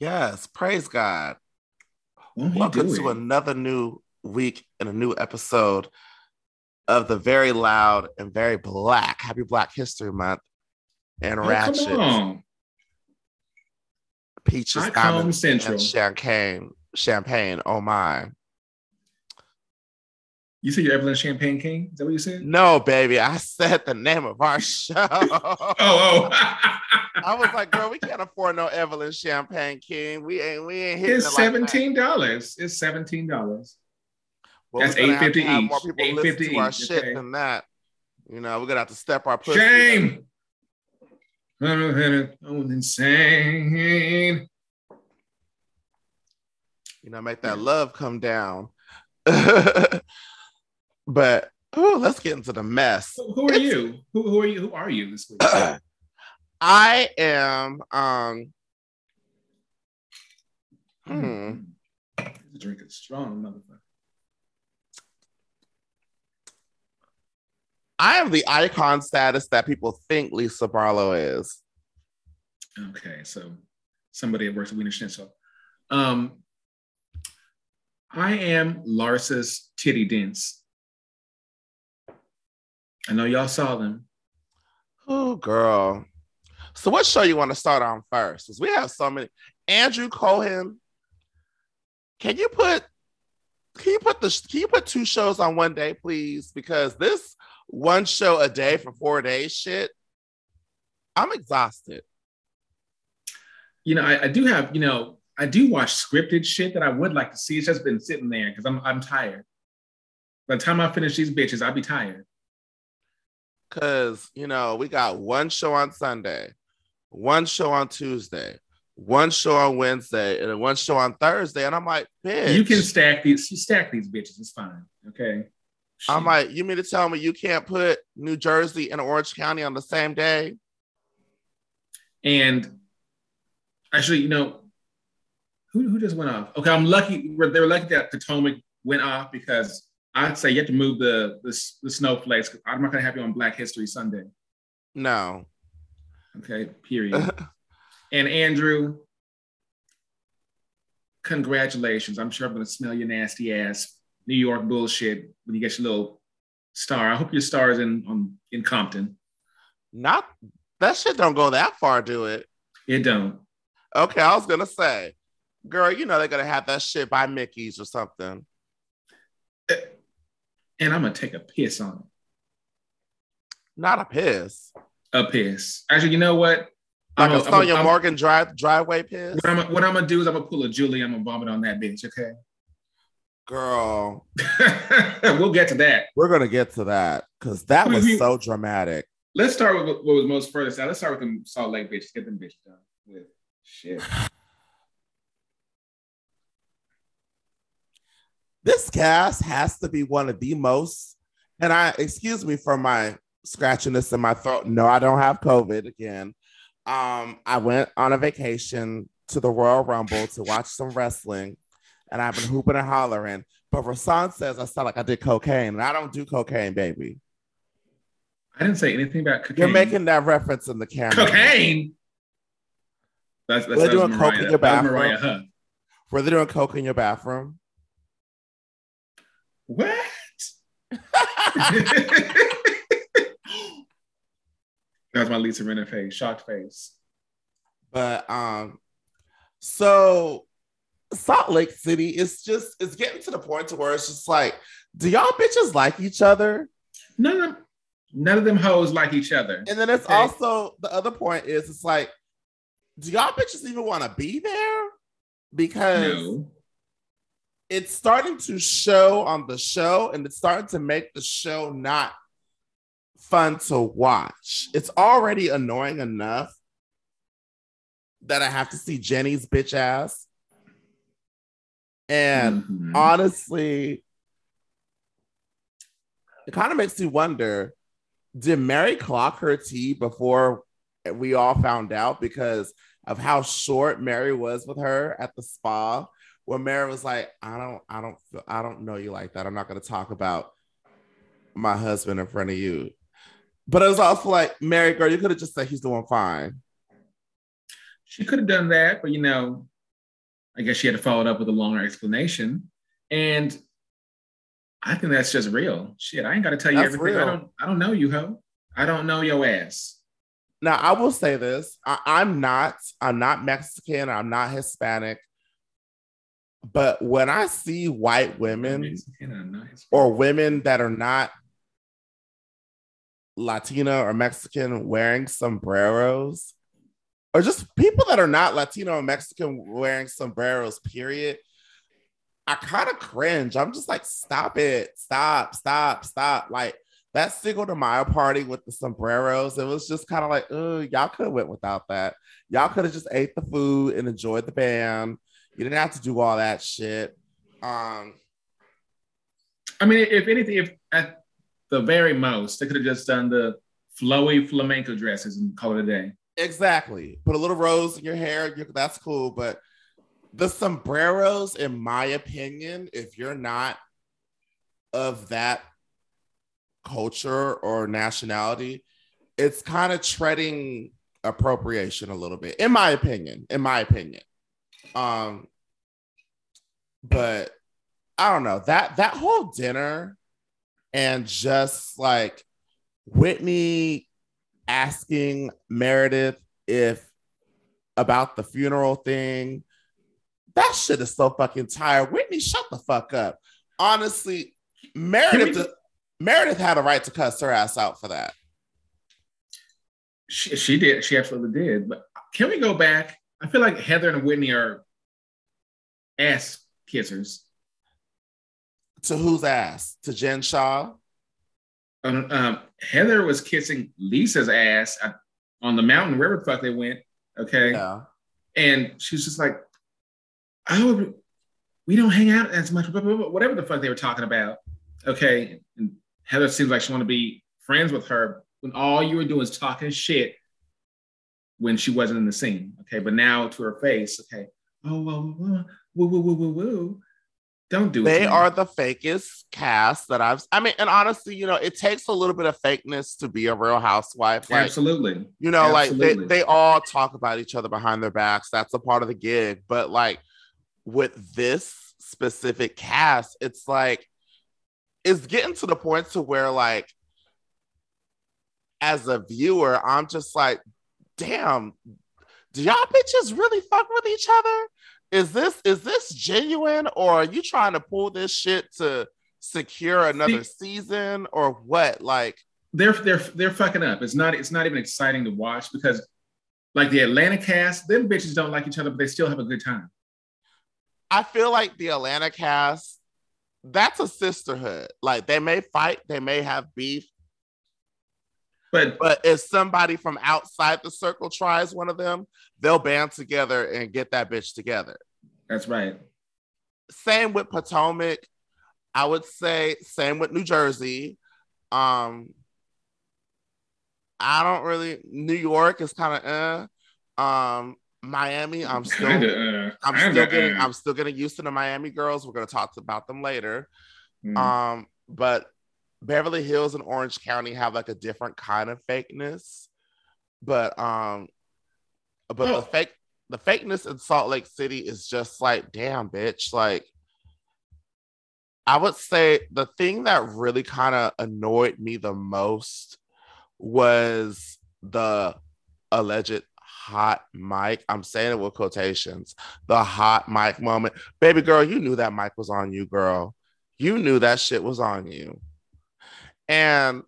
Yes, praise God. Welcome to another new week and a new episode of the very loud and very black Happy Black History Month and Oh, Ratchet. Peaches High Diamonds Central. and Champagne. Champagne. Oh my. You said you're Evelyn Champagne King? Is that what you said? No, baby. I said the name of our show. Oh, oh. I was like, girl, we can't afford no Evelyn Champagne King. We ain't we ain't hitting it's it like that. seventeen dollars. It's seventeen dollars. Well, That's we're gonna have to $8.50 have More people listen to $8.50 our each, shit okay. than that. You know, we're gonna have to step our pussy. Shame. I'm insane. You know, make that love come down. but oh, let's get into the mess. Who, who are you? Who, who are you? Who are you this week? I am um hmm, The drink is strong, motherfucker. I am the icon status that people think Lisa Barlow is. Okay, so somebody that works at Wiener Schnitzel. Um, I am Larsa's titty dents. I know y'all saw them. Oh, girl. So, what show you want to start on first? Because we have so many. Andrew Cohen. Can you put? Can you put the? Can you put two shows on one day, please? Because this one show a day for four days, shit. I'm exhausted. You know, I, I do have, you know, I do watch scripted shit that I would like to see. It's just been sitting there because I'm I'm tired. By the time I finish these bitches, I'll be tired. Cause you know we got one show on Sunday, one show on Tuesday, one show on Wednesday, and one show on Thursday, and I'm like, bitch. You can stack these, you stack these bitches, it's fine. Okay. I'm like, you mean to tell me you can't put New Jersey and Orange County on the same day? And actually, you know, who, who just went off? Okay, I'm lucky. They were lucky that Potomac went off because I'd say you have to move the the, the snowflakes. I'm not gonna have you on Black History Sunday. No. Okay, period. and Andrew, congratulations. I'm sure I'm gonna smell your nasty ass New York bullshit when you get your little star. I hope your star is in on in Compton. Not that shit don't go that far, do it? It don't. Okay, I was gonna say, girl, you know they're gonna have that shit by Mickey's or something. Uh, and I'm gonna take a piss on it. Not a piss. A piss. Actually, you know what? Like I'm a a- I'm a- Sonja I'm- Morgan drive driveway piss. What I'm, what I'm gonna do is I'm gonna pull a Julie. I'm gonna vomit on that bitch. Okay. Girl, we'll get to that. we're gonna get to that because that was so dramatic. Let's start with what was most furthest out. Let's start with them Salt Lake bitches. Get them bitches done with. Shit. this cast has to be one of the most and i excuse me for my scratchiness in my throat no i don't have covid again um i went on a vacation to the royal rumble to watch some wrestling and i've been hooping and hollering but rasan says i sound like i did cocaine and i don't do cocaine baby I didn't say anything about cocaine. you're making that reference in the camera cocaine. That's, that's We're doing coke in your bathroom. Mariah Huff. were they doing coke in your bathroom What? that was my Lisa Rinna face, shocked face. But um, so Salt Lake City is just it's getting to the point to where it's just like, do y'all bitches like each other? None of them, none of them hoes like each other. And then it's Okay. also the other point is it's like, do y'all bitches even want to be there? Because No. it's starting to show on the show, and it's starting to make the show not fun to watch. It's already annoying enough that I have to see Jenny's bitch ass. And Mhm. honestly, it kind of makes you wonder did Mary clock her tea before we all found out because of how short Mary was with her at the spa? Where Mary was like, I don't, I don't, I don't know you like that. I'm not going to talk about my husband in front of you. But it was also like, Mary, girl, you could have just said he's doing fine. She could have done that, but you know, I guess she had to follow it up with a longer explanation. And I think that's just real. Shit, I ain't got to tell you that's everything. Real. I don't. I don't know you, ho. I don't know your ass. Now I will say this: I, am not. I'm not Mexican. I'm not Hispanic. But when I see white women or women that are not Latina or Mexican wearing sombreros, or just people that are not Latino or Mexican wearing sombreros, period, I kind of cringe. I'm just like, stop it, stop, stop, stop. Like that single de Mayo party with the sombreros, it was just kind of like, oh, y'all could have went without that. Y'all could have just ate the food and enjoyed the band. You didn't have to do all that shit. Um, I mean, if anything, if the very most, they could have just done the flowy flamenco dresses and call it a day. Exactly. Put a little rose in your hair. That's cool. But the sombreros, in my opinion, if you're not of that culture or nationality, it's kind of treading appropriation a little bit, in my opinion. In my opinion. Um, but I don't know that that whole dinner and just like Whitney asking Meredith if about the funeral thing. That shit is so fucking tired. Whitney, shut the fuck up. Honestly, Meredith Meredith had a right to cuss her ass out for that. She, she did. She absolutely did. But can we go back? I feel like Heather and Whitney are ass kissers. To whose ass? To Jen Shah? Um, um, Heather was kissing Lisa's ass on the mountain, wherever the fuck they went. Okay. Yeah. And she's just like, oh, we don't hang out as much, whatever the fuck they were talking about. Okay. And Heather seems like she want to be friends with her when all you were doing is talking shit when she wasn't in the scene. Okay. But now to her face, okay. Oh, well, woo, woo, woo, woo, woo. Don't do it. They are the fakest cast that I've. I mean, and honestly, you know, it takes a little bit of fakeness to be a real housewife. Like, Absolutely. You know, Absolutely. like they, they all talk about each other behind their backs. That's a part of the gig. But like with this specific cast, it's like it's getting to the point to where like as a viewer, I'm just like, damn, do y'all bitches really fuck with each other? Is this is this genuine or are you trying to pull this shit to secure another See, season or what? Like they're they're they're fucking up. It's not it's not even exciting to watch because like the Atlanta cast, them bitches don't like each other, but they still have a good time. I feel like the Atlanta cast, that's a sisterhood. Like they may fight, they may have beef, but but if somebody from outside the circle tries one of them, they'll band together and get that bitch together. That's right. Same with Potomac. I would say same with New Jersey. Um I don't really New York is kind of uh um Miami, I'm still kinda, uh, I'm kinda, still getting uh. I'm still getting used to the Miami girls. We're gonna talk about them later. Mm. Um, but Beverly Hills and Orange County have like a different kind of fakeness, but um, but oh. the fake the fakeness in Salt Lake City is just like, damn, bitch. Like, I would say the thing that really kind of annoyed me the most was the alleged hot mic. I'm saying it with quotations. The hot mic moment. Baby girl, you knew that mic was on you, girl. You knew that shit was on you. And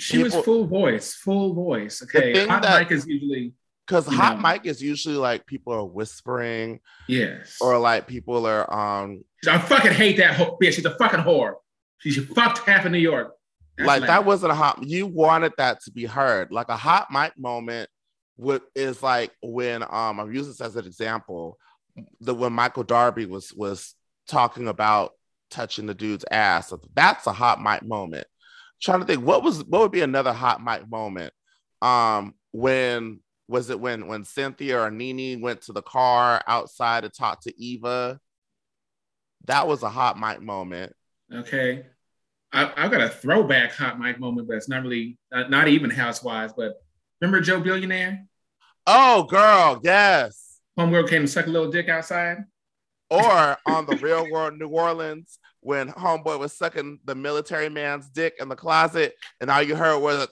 she people, was full voice, full voice. Okay. Hot that, mic is usually because hot know, mic is usually like people are whispering. Yes. Or like people are um I fucking hate that whole bitch. She's a fucking whore. She fucked half of New York. That's like that wasn't a hot you wanted that to be heard. Like a hot mic moment would is like when um I'm using this as an example. The when Michael Darby was was talking about touching the dude's ass. That's a hot mic moment trying to think what was what would be another hot mic moment. Um, when was it when when Cynthia or Nene went to the car outside to talk to Eva? That was a hot mic moment. Okay. I, have got a throwback hot mic moment, but it's not really not, not even housewives. But remember Joe Millionaire? Oh, girl, yes. Homegirl came to suck a little dick outside. Or on the real world New Orleans, when homeboy was sucking the military man's dick in the closet, and all you heard was a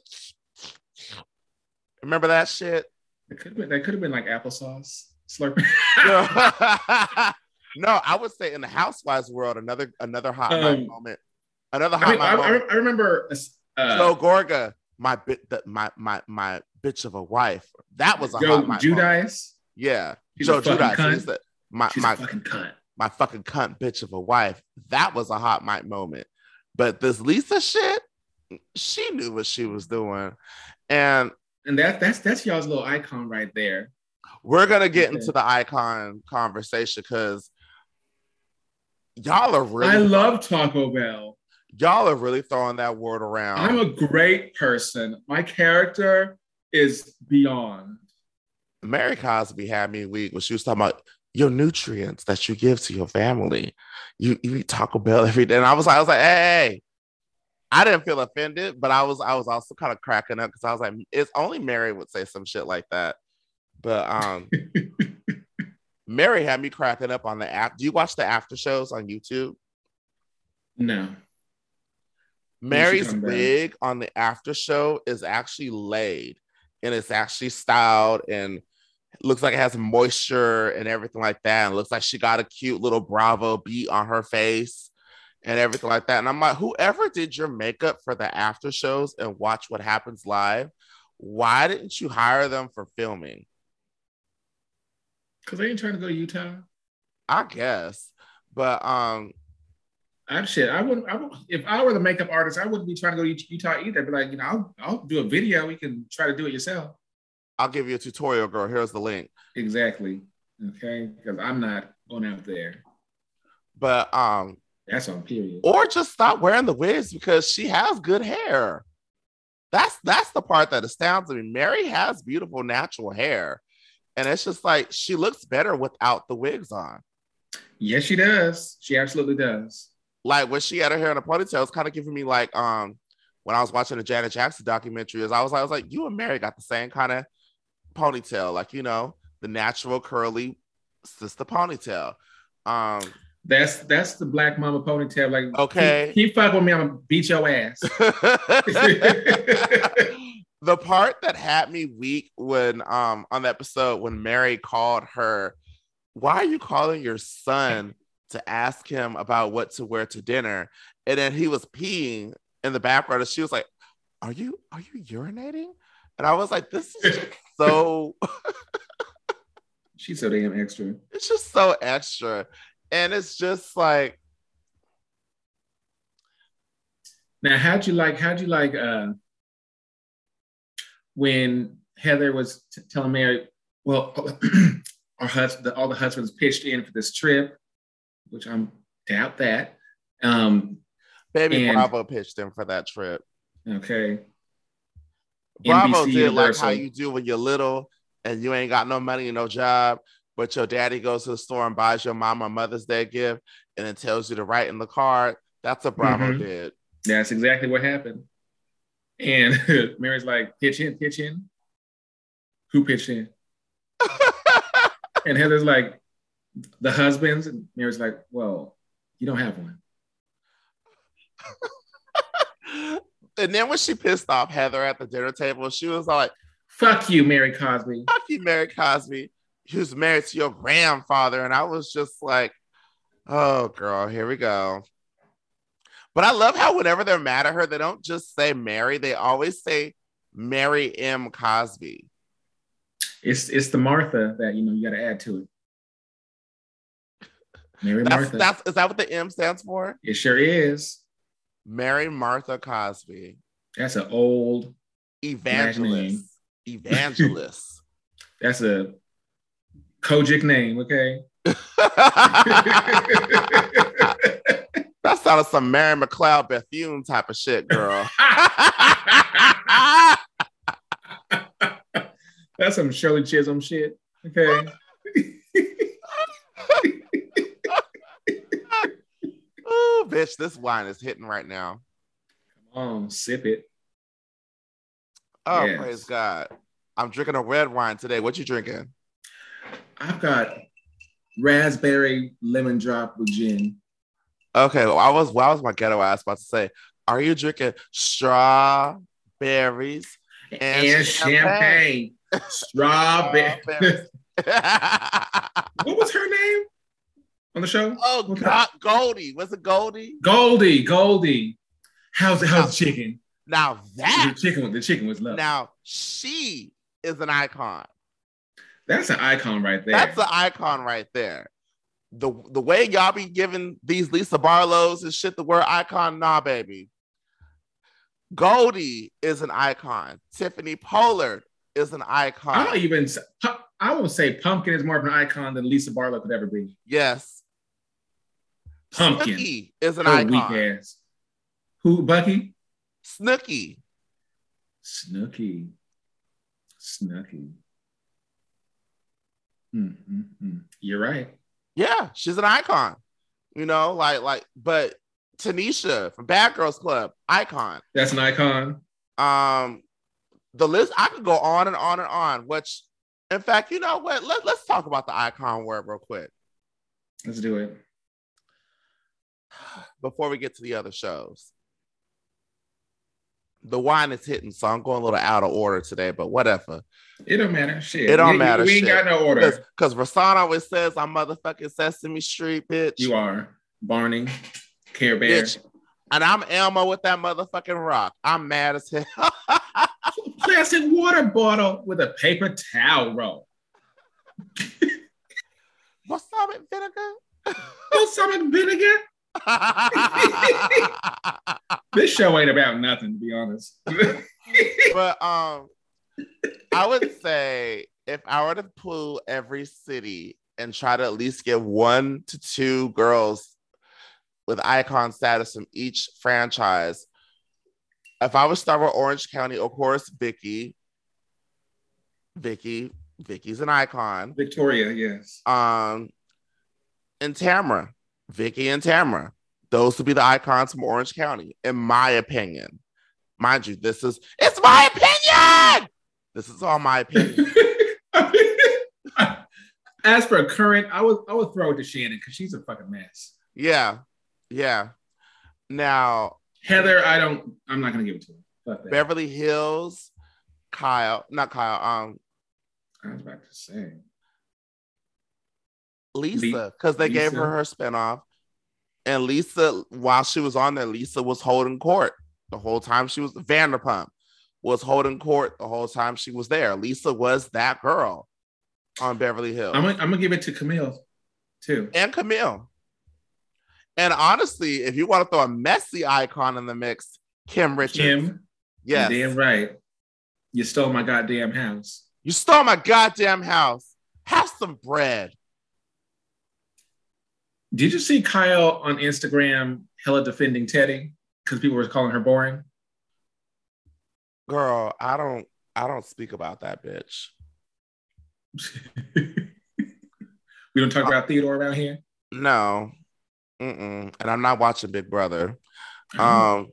remember that shit? It could have been that could have been like applesauce slurping. no, I would say in the housewives world, another another hot um, moment. Another hot I, mean, I, I, remember uh, Joe Gorga, my bit the, my my my bitch of a wife. That was a Joe hot Giudice. Yeah, She's Joe Giudice. The, my She's my fucking cunt. My fucking cunt bitch of a wife. That was a hot mic moment. But this Lisa shit, she knew what she was doing, and and that that's that's y'all's little icon right there. We're gonna get okay. into the icon conversation because y'all are really. I love Taco Bell. Y'all are really throwing that word around. I'm a great person. My character is beyond. Mary Cosby had me weak when she was talking about your nutrients that you give to your family. You, you eat Taco Bell every day. And I was like, I was like, hey, I didn't feel offended, but I was I was also kind of cracking up because I was like, it's only Mary would say some shit like that. But um Mary had me cracking up on the app. Do you watch the after shows on YouTube? No. Mary's wig on the after show is actually laid and it's actually styled and looks like it has moisture and everything like that. And looks like she got a cute little Bravo beat on her face and everything like that. And I'm like, whoever did your makeup for the after shows and watch what happens live, why didn't you hire them for filming? Because they ain't trying to go to Utah. I guess. But um I'm shit. I wouldn't. I would, if I were the makeup artist, I wouldn't be trying to go to Utah either. But like, you know, I'll, I'll do a video. You can try to do it yourself. I'll give you a tutorial, girl. Here's the link. Exactly. Okay, because I'm not going out there. But um, that's on period. Or just stop wearing the wigs because she has good hair. That's that's the part that astounds me. Mary has beautiful natural hair, and it's just like she looks better without the wigs on. Yes, she does. She absolutely does. Like when she had her hair in a ponytail, it's kind of giving me like um when I was watching the Janet Jackson documentary, is I was I was like, you and Mary got the same kind of ponytail, like you know, the natural curly sister ponytail. Um that's that's the black mama ponytail. Like okay, keep, keep fuck with me, I'm gonna beat your ass. the part that had me weak when um on the episode when Mary called her, why are you calling your son to ask him about what to wear to dinner? And then he was peeing in the background, and she was like, Are you are you urinating? And I was like, this is so She's so damn extra. It's just so extra. And it's just like now how'd you like how'd you like uh when heather was t- telling mary well our husband all the husbands pitched in for this trip which i'm doubt that. Um baby and, bravo pitched in for that trip. Okay bravo NBC did Universal. like how you do when you're little and you ain't got no money and no job but your daddy goes to the store and buys your mom a Mother's Day gift and it tells you to write in the card. That's what Bravo mm-hmm. did. That's exactly what happened. And Mary's like, pitch in, pitch in. Who pitched in? and Heather's like, the husbands. And Mary's like, well, you don't have one. And then when she pissed off Heather at the dinner table, she was like, fuck you, Mary Cosby. Fuck you, Mary Cosby he was married to your grandfather. And I was just like, oh, girl, here we go. But I love how whenever they're mad at her, they don't just say Mary, they always say Mary M. Cosby. It's it's the Martha that you know you got to add to it. Mary that's, Martha. That's is that what the M stands for? It sure is. Mary Martha Cosby. That's an old evangelist. Evangelist. that's a Kojic name, okay? that sounded some Mary McLeod Bethune type of shit, girl. That's some Shirley Chisholm shit. Okay. Oh, bitch, this wine is hitting right now. Come on, sip it. Oh, yes. praise God. I'm drinking a red wine today. What you drinking? I've got raspberry lemon drop with gin. Okay, well, I was what was my ghetto ass about to say? Are you drinking strawberries and, and champagne? champagne. Strawberry. what was her name on the show? Oh God, Goldie. Was it Goldie? Goldie, Goldie. How's how's the chicken? Now that the chicken, the chicken was love. Now she is an icon. That's an icon right there. That's an icon right there. The the way y'all be giving these Lisa Barlows and shit the word icon, nah, baby. Goldie is an icon. Tiffany Pollard is an icon. I don't even. I would say Pumpkin is more of an icon than Lisa Barlow could ever be. Yes. Pumpkin Snooki is an icon. Weak ass. Who? Bucky. Snooki. Snooki. Snooki. Mm-hmm. You're right. Yeah, she's an icon. You know, like like, but Tanisha from Bad Girls Club, icon. That's an icon. Um, the list I could go on and on and on. Which, in fact, you know what? Let, let's talk about the icon word real quick. Let's do it before we get to the other shows the wine is hitting, so I'm going a little out of order today, but whatever. It don't matter. Shit. It don't we, matter. We ain't shit. got no order. Because Rasan always says I'm motherfucking Sesame Street, bitch. You are. Barney, Care Bear. Bitch. And I'm Elmo with that motherfucking rock. I'm mad as hell. Plastic water bottle with a paper towel roll. Balsamic vinegar? Balsamic vinegar? this show ain't about nothing, to be honest. but um, I would say if I were to pull every city and try to at least give one to two girls with icon status from each franchise, if I would start with Orange County, of course, Vicki. Vicki, Vicki's an icon. Victoria, yes. Um, and Tamara. Vicki and Tamara. Those would be the icons from Orange County, in my opinion. Mind you, this is it's my opinion. This is all my opinion. As for a current, I would I would throw it to Shannon because she's a fucking mess. Yeah, yeah. Now Heather, I don't. I'm not gonna give it to her. Beverly Hills, Kyle, not Kyle. Um, I was about to say Lisa because they Lisa. gave her her spinoff. And Lisa, while she was on there, Lisa was holding court the whole time she was Vanderpump was holding court the whole time she was there. Lisa was that girl on Beverly Hills. I'm gonna, I'm gonna give it to Camille too. And Camille. And honestly, if you want to throw a messy icon in the mix, Kim Richards. Kim. Yes. Damn right. You stole my goddamn house. You stole my goddamn house. Have some bread. Did you see Kyle on Instagram hella defending Teddi because people were calling her boring? Girl, I don't I don't speak about that bitch. we don't talk about Theodore around here? No. Mm-mm. And I'm not watching Big Brother. Um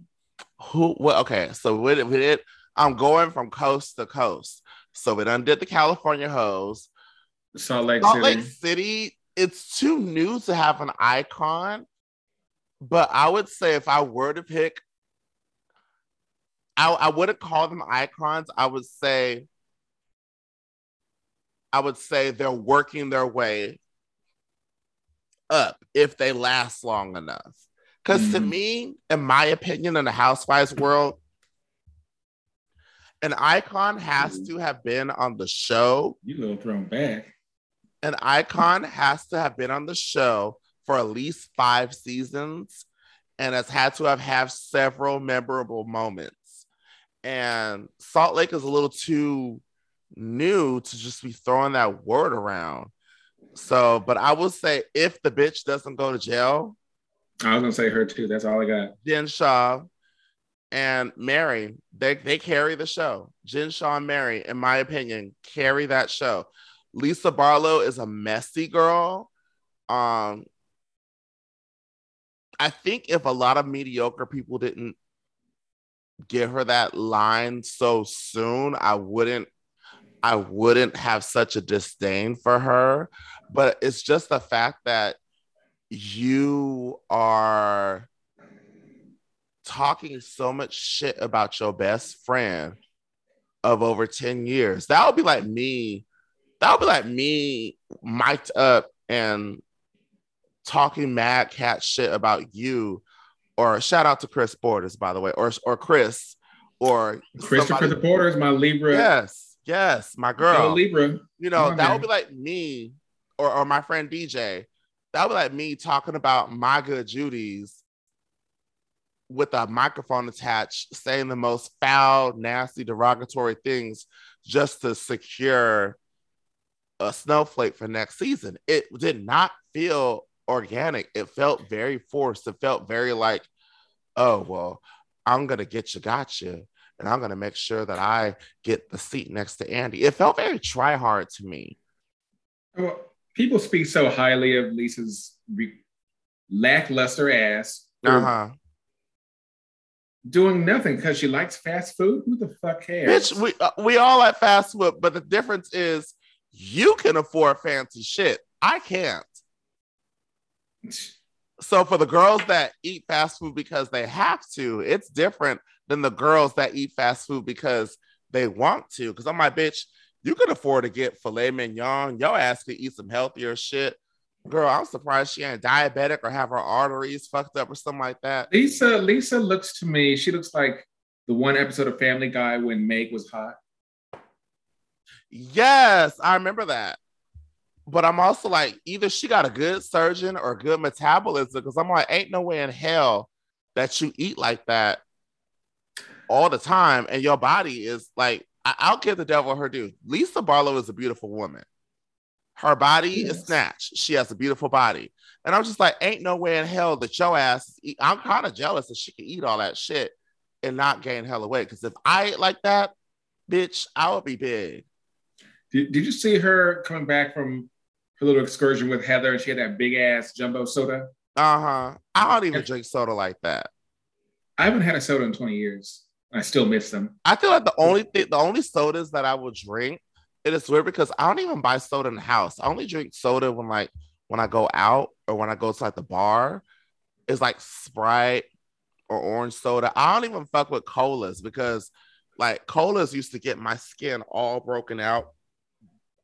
who well okay, so with it, with it I'm going from coast to coast. So we undid the California hose. Salt Lake Salt City. Lake City it's too new to have an icon, but I would say if I were to pick, I, I wouldn't call them icons. I would say, I would say they're working their way up if they last long enough. Because mm-hmm. to me, in my opinion, in the housewives world, an icon has to have been on the show. You go thrown back an icon has to have been on the show for at least five seasons and has had to have had several memorable moments. And Salt Lake is a little too new to just be throwing that word around. So, but I will say if the bitch doesn't go to jail, I was gonna say her too. That's all I got. Jen Shah and Mary, they they carry the show. Jen Shah and Mary, in my opinion, carry that show. Lisa Barlow is a messy girl. Um, I think if a lot of mediocre people didn't give her that line so soon, I wouldn't I wouldn't have such a disdain for her. But it's just the fact that you are talking so much shit about your best friend of over 10 years. That would be like me. That would be like me mic'd up and talking mad cat shit about you. Or shout out to Chris Borders, by the way, or or Chris, or Christopher the Borders, my Libra. Yes, yes, my girl. Libra. You know, that would be like me or, or my friend DJ. That would be like me talking about my good Judy's with a microphone attached, saying the most foul, nasty, derogatory things just to secure a snowflake for next season. It did not feel organic. It felt very forced. It felt very like, oh, well, I'm going to get you, gotcha. And I'm going to make sure that I get the seat next to Andy. It felt very try hard to me. Well, people speak so highly of Lisa's re- lackluster ass. Uh huh doing nothing because she likes fast food. Who the fuck cares? Bitch, we uh, we all like fast food, but the difference is you can afford fancy shit. I can't. So for the girls that eat fast food because they have to, it's different than the girls that eat fast food because they want to. Because I'm like, bitch, you can afford to get filet mignon. Your ass can eat some healthier shit. Girl, I'm surprised she ain't diabetic or have her arteries fucked up or something like that. Lisa, Lisa looks to me, she looks like the one episode of Family Guy when Meg was hot. Yes, I remember that. But I'm also like, either she got a good surgeon or good metabolism, because I'm like, ain't no way in hell that you eat like that all the time, and your body is like, I- will give the devil her due. Lisa Barlow is a beautiful woman. Her body yes. is snatched. She has a beautiful body. And I'm just like, ain't no way in hell that your ass, I'm kind of jealous that she can eat all that shit and not gain hella weight. Because if I ate like that, bitch, I would be big. Did, did you see her coming back from her little excursion with Heather and she had that big ass jumbo soda? Uh huh. I don't even drink soda like that. I haven't had a soda in 20 years. I still miss them. I feel like the only thing, the only sodas that I will drink it is weird because I don't even buy soda in the house. I only drink soda when like when I go out or when I go to like the bar. It's like Sprite or orange soda. I don't even fuck with colas because like colas used to get my skin all broken out.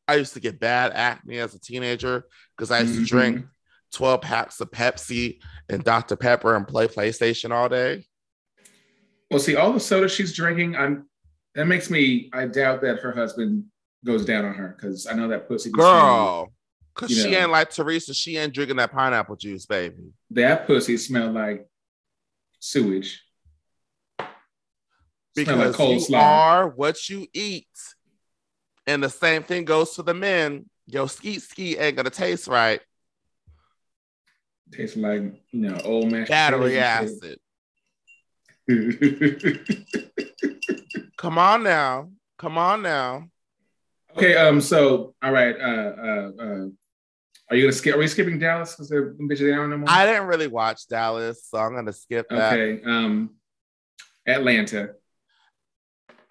I used to get bad acne as a teenager because I used mm-hmm. to drink 12 packs of Pepsi and Dr. Pepper and play PlayStation all day. Well, see, all the soda she's drinking, I'm that makes me I doubt that her husband goes down on her because I know that pussy. Girl, because she know, ain't like Teresa. She ain't drinking that pineapple juice, baby. That pussy smelled like sewage. Because like you slaw. are what you eat. And the same thing goes to the men. Yo, skeet skeet ain't gonna taste right. Tastes like you know old man battery acid. Come on now. Come on now. Okay, um, so all right, uh, uh, uh, are you gonna skip? Are we skipping Dallas because they're down no more? I didn't really watch Dallas, so I'm gonna skip that. Okay, um, Atlanta.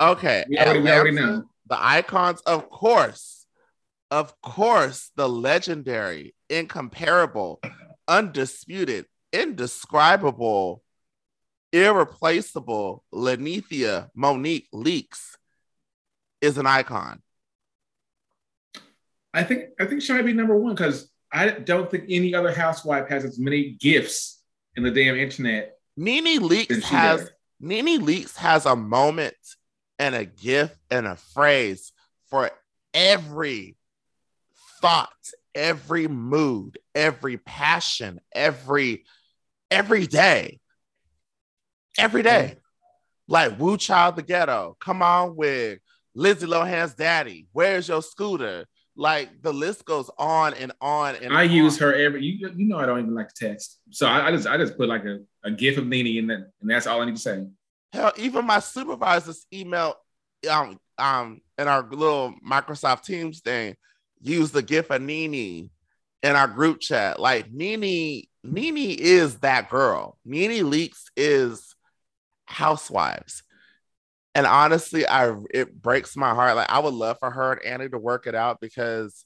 Okay, we already, Atlanta, we already know the icons, of course, of course, the legendary, incomparable, undisputed, indescribable, irreplaceable Linnethia Monique Leakes is an icon. I think I think she might be number one because I don't think any other housewife has as many gifts in the damn internet. NeNe Leakes has does. NeNe Leakes has a moment and a gift and a phrase for every thought, every mood, every passion, every every day. Every day. Mm. Like Woo Child the Ghetto. Come on with Lindsay Lohan's daddy. Where's your scooter? Like the list goes on and on and I on. use her every you you know I don't even like to text. So I, I just I just put like a, a gif of NeNe in that and that's all I need to say. Hell, even my supervisor's email um um in our little Microsoft Teams thing use the gif of NeNe in our group chat. Like NeNe, NeNe is that girl. NeNe Leakes is housewives. And honestly, I it breaks my heart. Like I would love for her and Annie to work it out because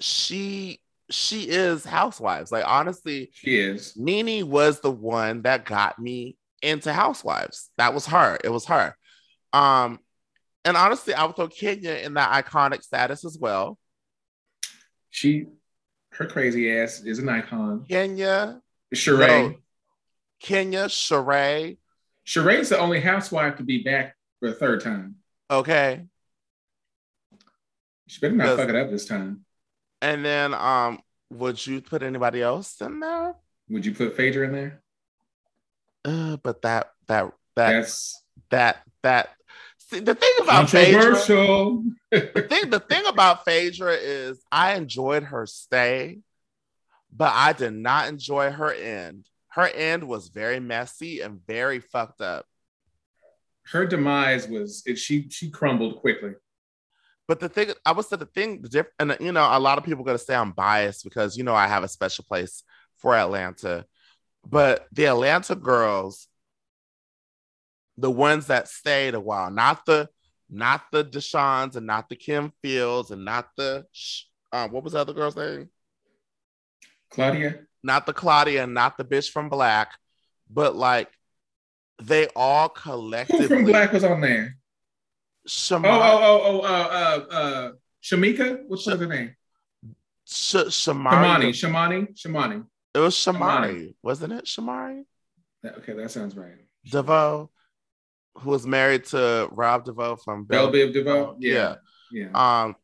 she she is housewives. Like honestly, she is. NeNe was the one that got me into housewives. That was her. It was her. Um, and honestly, I would throw Kenya in that iconic status as well. She, her crazy ass is an icon. Kenya, Sheree, no, Kenya, Sheree. Sheree's the only housewife to be back for a third time. Okay. She better not fuck it up this time. And then, um, would you put anybody else in there? Would you put Phaedra in there? Uh, but that that that That's that that see, the thing about Phaedra, the thing the thing about Phaedra is I enjoyed her stay, but I did not enjoy her end. Her end was very messy and very fucked up. Her demise was it, she she crumbled quickly. But the thing, I would say the thing, and you know, a lot of people are gonna say I'm biased because you know I have a special place for Atlanta, but the Atlanta girls, the ones that stayed a while, not the, not the Deshawn's and not the Kim Fields and not the, uh, what was the other girl's name? Claudia. Not the Claudia not the bitch from Blaque, but like they all collectively. Who from Blaque was on there? Shamar- oh, oh, oh, oh, uh, uh, uh, Shamika. What's Sh- her name? Sh- Shamari. Shamani. Shamani. Shamani. It was Shamari, Shamari. wasn't it? Shamari. Okay, that sounds right. DeVoe, who was married to Rob DeVoe from Bell Biv DeVoe. Yeah. yeah, yeah. Um,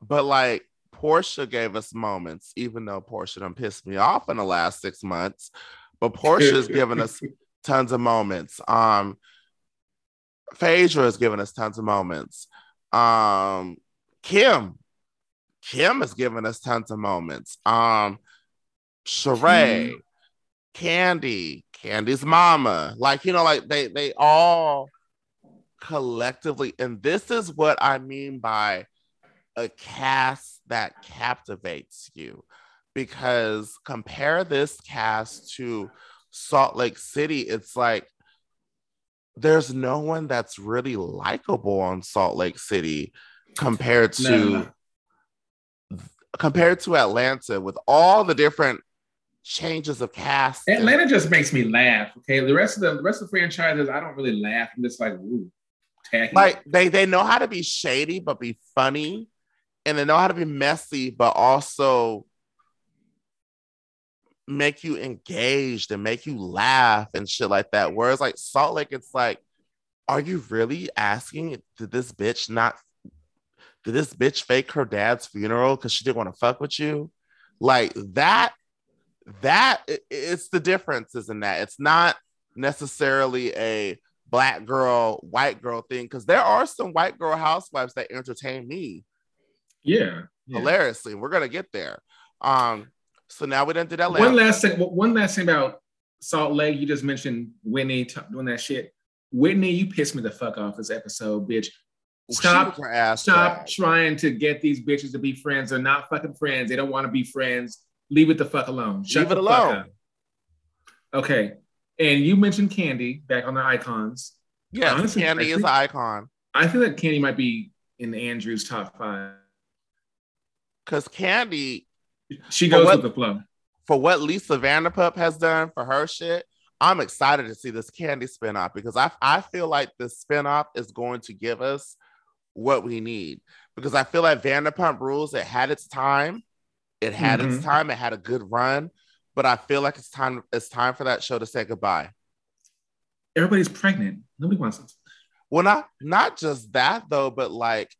but like Porsha gave us moments, even though Porsha done pissed me off in the last six months. But Porsha's given us tons of moments. Um, Phaedra has given us tons of moments. Um, Kim, Kim has given us tons of moments. Um, Sheree, mm. Kandi, Kandi's mama, like you know, like they they all collectively, and this is what I mean by a cast that captivates you, because compare this cast to Salt Lake City, it's like there's no one that's really likable on Salt Lake City compared to no, no. compared to Atlanta with all the different changes of cast. Atlanta and, just makes me laugh. Okay, the rest of the, the rest of the franchises, I don't really laugh. I'm just like, ooh, tacky. Like they they know how to be shady but be funny, and they know how to be messy but also make you engaged and make you laugh and shit like that. Whereas like Salt Lake, it's like, are you really asking? Did this bitch not? Did this bitch fake her dad's funeral because she didn't want to fuck with you? Like that. That it's the difference, isn't that? It's not necessarily a black girl, white girl thing because there are some white girl housewives that entertain me. Yeah, yeah. hilariously. We're gonna get there. Um, so now we didn't do that. One last thing. One last thing about Salt Lake. You just mentioned Whitney t- doing that shit. Whitney, you pissed me the fuck off this episode, bitch. Stop, stop trying to get these bitches to be friends. They're not fucking friends. They don't want to be friends. Leave it the fuck alone. Shut Leave it alone. Okay. And you mentioned Kandi back on the icons. Yeah, Honestly, Kandi is an icon. I feel like Kandi might be in Andrew's top five. Because Kandi, she goes what, with the flow. For what Lisa Vanderpump has done for her shit, I'm excited to see this Kandi spinoff because I I feel like this spinoff is going to give us what we need because I feel like Vanderpump Rules it had its time, it had mm-hmm. its time, it had a good run, but I feel like it's time it's time for that show to say goodbye. Everybody's pregnant. Nobody wants it. Well, not not just that though, but like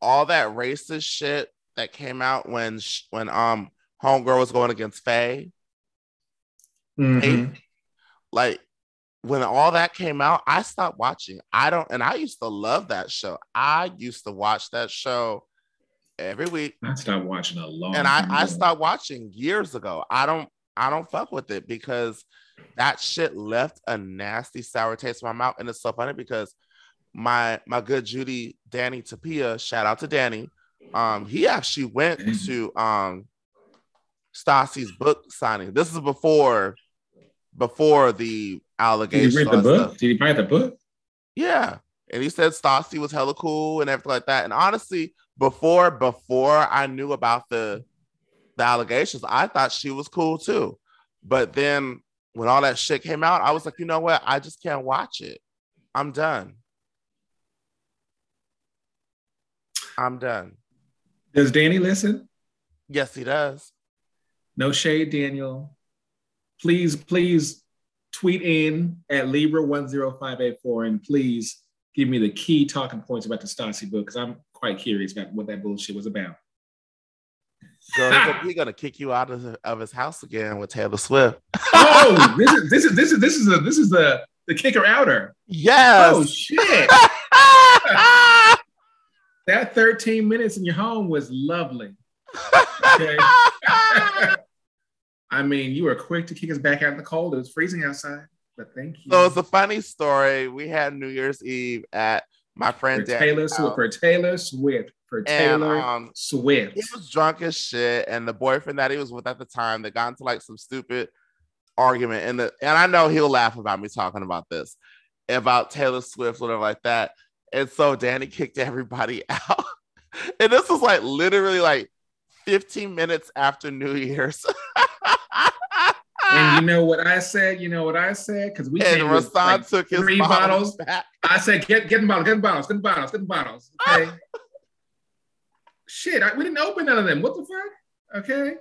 all that racist shit that came out when when um Homegirl was going against Faye. Mm-hmm. like when all that came out, I stopped watching. I don't, and I used to love that show. I used to watch that show every week. I stopped watching a long, and I, I stopped watching years ago. I don't, I don't fuck with it because that shit left a nasty sour taste in my mouth. And it's so funny because my my good Judy Danny Tapia, shout out to Danny. Um, he actually went mm-hmm. to um Stassi's book signing. This is before before the allegations. Did he read the book? Stuff. Did he buy the book? Yeah. And he said Stassi was hella cool and everything like that. And honestly, before before I knew about the the allegations, I thought she was cool too. But then when all that shit came out, I was like, you know what? I just can't watch it. I'm done. I'm done. Does Danny listen? Yes, he does. No shade, Daniel. Please, please tweet in at Libra10584 and please give me the key talking points about the Stassi book because I'm quite curious about what that bullshit was about. Girl, he's gonna, he gonna kick you out of, of his house again with Taylor Swift. oh, this is this is this is this is the this is the the kicker outer. Yes. Oh shit. that 13 minutes in your home was lovely. Okay. I mean, you were quick to kick us back out in the cold. It was freezing outside, but thank you. So it's a funny story. We had New Year's Eve at my friend for Taylor Swift. For Taylor Swift. For Taylor and, um, Swift. He was drunk as shit, and the boyfriend that he was with at the time, they got into like some stupid argument. And the and I know he'll laugh about me talking about this, about Taylor Swift, whatever like that. And so Danny kicked everybody out. and this was like literally like 15 minutes after New Year's. and you know what I said? You know what I said? Because we and Rasan like took his three bottles. Back. I said, get get the bottles, get the bottles, get the bottles, get the bottles. Okay. Shit, I, we didn't open none of them. What the fuck? Okay.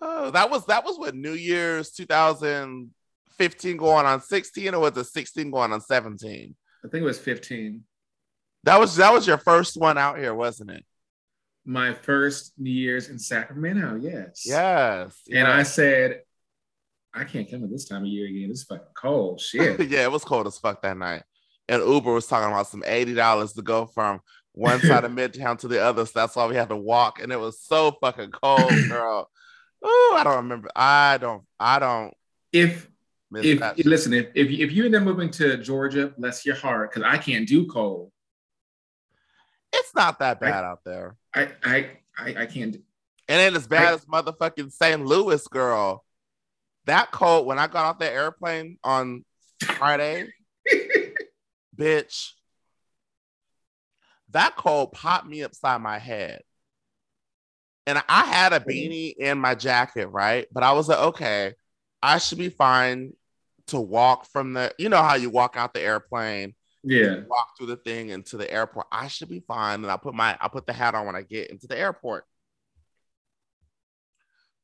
Oh, that was that was what New Year's 2015 going on 16, or was it 16 going on 17? I think it was 15. That was that was your first one out here, wasn't it? My first New Year's in Sacramento, yes. Yes. And I said, I can't come at this time of year again. It's fucking cold. Shit. yeah, it was cold as fuck that night. And Uber was talking about some $80 to go from one side of Midtown to the other. So that's why we had to walk. And it was so fucking cold, girl. Oh, I don't remember. I don't, I don't. If, if listen, if, if, if you end up moving to Georgia, bless your heart, because I can't do cold. It's not that bad I, out there. I, I, I, I can't. And ain't as bad I, as motherfucking St. Louis, girl. That cold, when I got off the airplane on Friday, bitch, that cold popped me upside my head. And I had a beanie in my jacket, right? But I was like, okay, I should be fine to walk from the, you know how you walk out the airplane, yeah, walk through the thing into the airport. I should be fine. And I put my, I put the hat on when I get into the airport.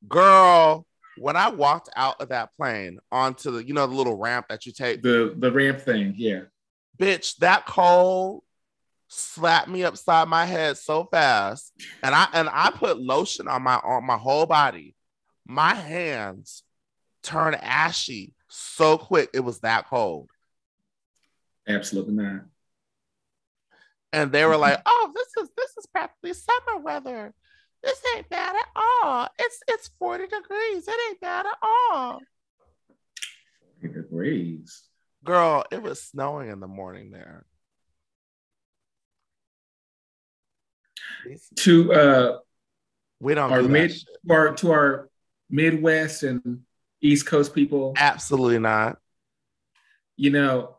Girl, when I walked out of that plane onto the, you know, the little ramp that you take, the the ramp thing, yeah, bitch, that cold slapped me upside my head so fast, and I and I put lotion on my on my whole body. My hands turned ashy so quick. It was that cold. Absolutely not. And they were mm-hmm. like, "Oh, this is this is practically summer weather. This ain't bad at all. It's it's 40 degrees. It ain't bad at all. 40 degrees. Girl, it was snowing in the morning there. To uh we don't our do mid to our, to our Midwest and East Coast people. Absolutely not. You know,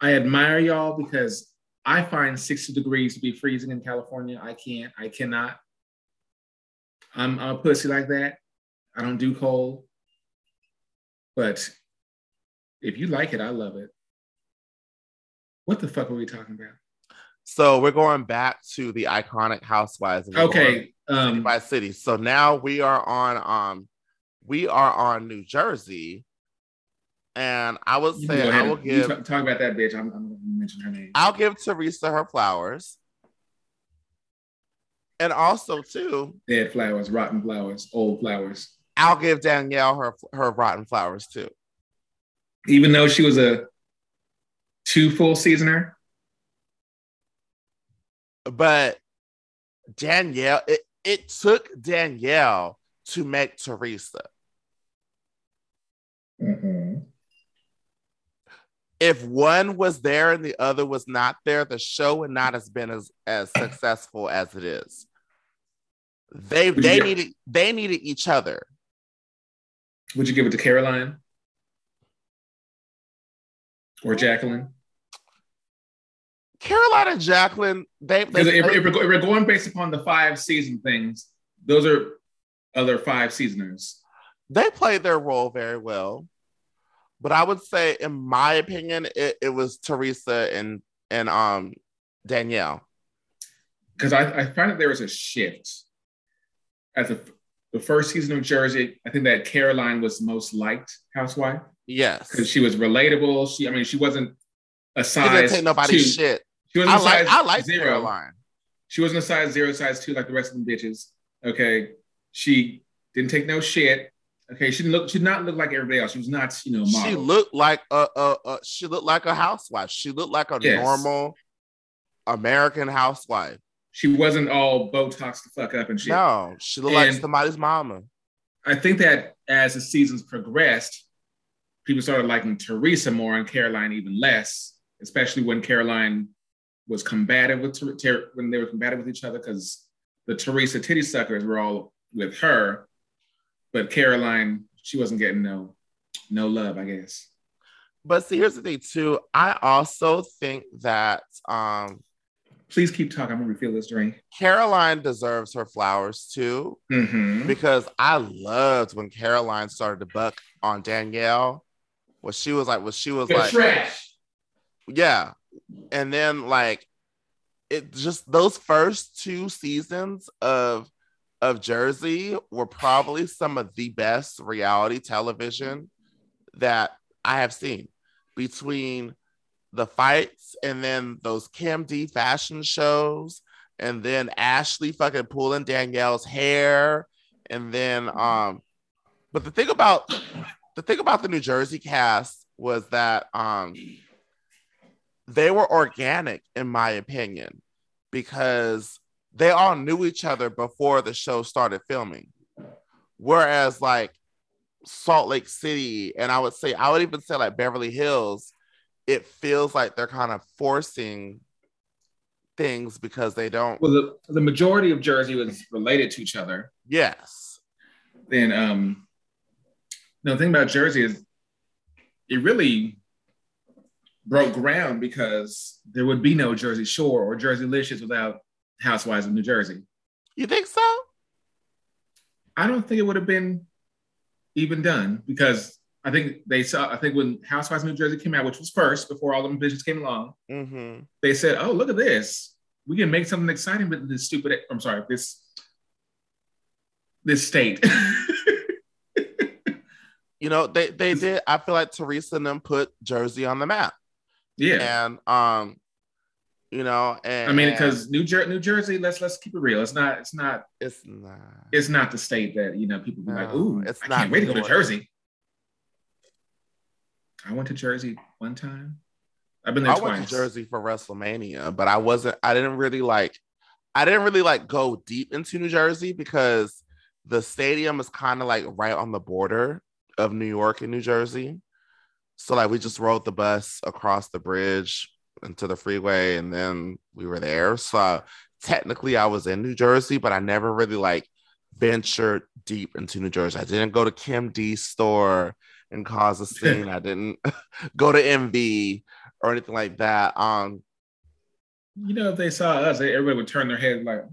I admire y'all because I find 60 degrees to be freezing in California. I can't, I cannot. I'm, I'm a pussy like that. I don't do cold. But if you like it, I love it. What the fuck are we talking about? So we're going back to the iconic housewives. Okay. Um, city by city. So now we are on um we are on New Jersey. And I would say I will give talk, talk, about that bitch. I'm, I'm gonna mention her name. I'll give Teresa her flowers and also too dead flowers, rotten flowers, old flowers. I'll give Danielle her her rotten flowers too. Even though she was a two full seasoner. But Danielle, it, it took Danielle to make Teresa. Mm-hmm. If one was there and the other was not there, the show would not have been as, as successful as it is. They they needed they needed each other. Would you give it to Caroline or Jacqueline? Caroline and Jacqueline, they, they if, if we're, if we're going based upon the five season things, those are other five seasoners. they played their role very well. But I would say, in my opinion, it, it was Teresa and and um Danielle. Because I, I find that there was a shift. At the, the first season of Jersey, I think that Caroline was most liked housewife Yes. because she was relatable. She, I mean, she wasn't a size. She didn't take nobody's two. shit. She wasn't I a like size I like zero. Caroline. She wasn't a size zero, size two like the rest of them bitches. Okay, she didn't take no shit. Okay, she didn't look. She did not look like everybody else. She was not, you know, model. She looked like a, a, a she looked like a housewife. She looked like a Yes. normal American housewife. She wasn't all Botox to fuck up and shit. No, she looked like somebody's mama. I think that as the seasons progressed, people started liking Teresa more and Caroline even less, especially when Caroline was combative with Ter- Ter- when they were combative with each other because the Teresa titty suckers were all with her, but Caroline she wasn't getting no no love, I guess. But see, here's the thing too. I also think that um Please keep talking. I'm gonna refill this drink. Caroline deserves her flowers too. Mm-hmm. because I loved when Caroline started to buck on Danielle. What she was like, what she was like, trash. yeah. And then like it just those first two seasons of of Jersey were probably some of the best reality television that I have seen between the fights and then those Kim D fashion shows and then Ashley fucking pulling Danielle's hair and then um but the thing about the thing about the New Jersey cast was that um they were organic in my opinion because they all knew each other before the show started filming. Whereas like Salt Lake City and I would say I would even say like Beverly Hills it feels like they're kind of forcing things because they don't Well, the, the majority of Jersey was related to each other. yes then um the thing about Jersey is it really broke ground because there would be no Jersey Shore or Jerseylicious without Housewives of New Jersey. you think so I don't think it would have been even done because I think they saw I think when Housewives of New Jersey came out, which was first before all them bitches came along, mm-hmm. they said, "Oh, look at this. We can make something exciting with this stupid I'm sorry, this this state." you know they they did i feel like teresa and them put jersey on the map yeah. and um you know and I mean, because New Jer- New Jersey, let's let's keep it real. It's not it's not it's not it's not the state that you know people be like, No, ooh, it's I not can't wait to go to. Jersey. I went to Jersey one time. I've been there i twice. went to jersey for wrestlemania but i wasn't i didn't really like i didn't really like go deep into new jersey because the stadium is kind of like right on the border of new york and new jersey so like we just rode the bus across the bridge into the freeway and then we were there so technically i was in new jersey but i never really like ventured deep into new jersey i didn't go to kim d's store and cause a scene i didn't go to Envy or anything like that um You know, if they saw us, they- everybody would turn their head like.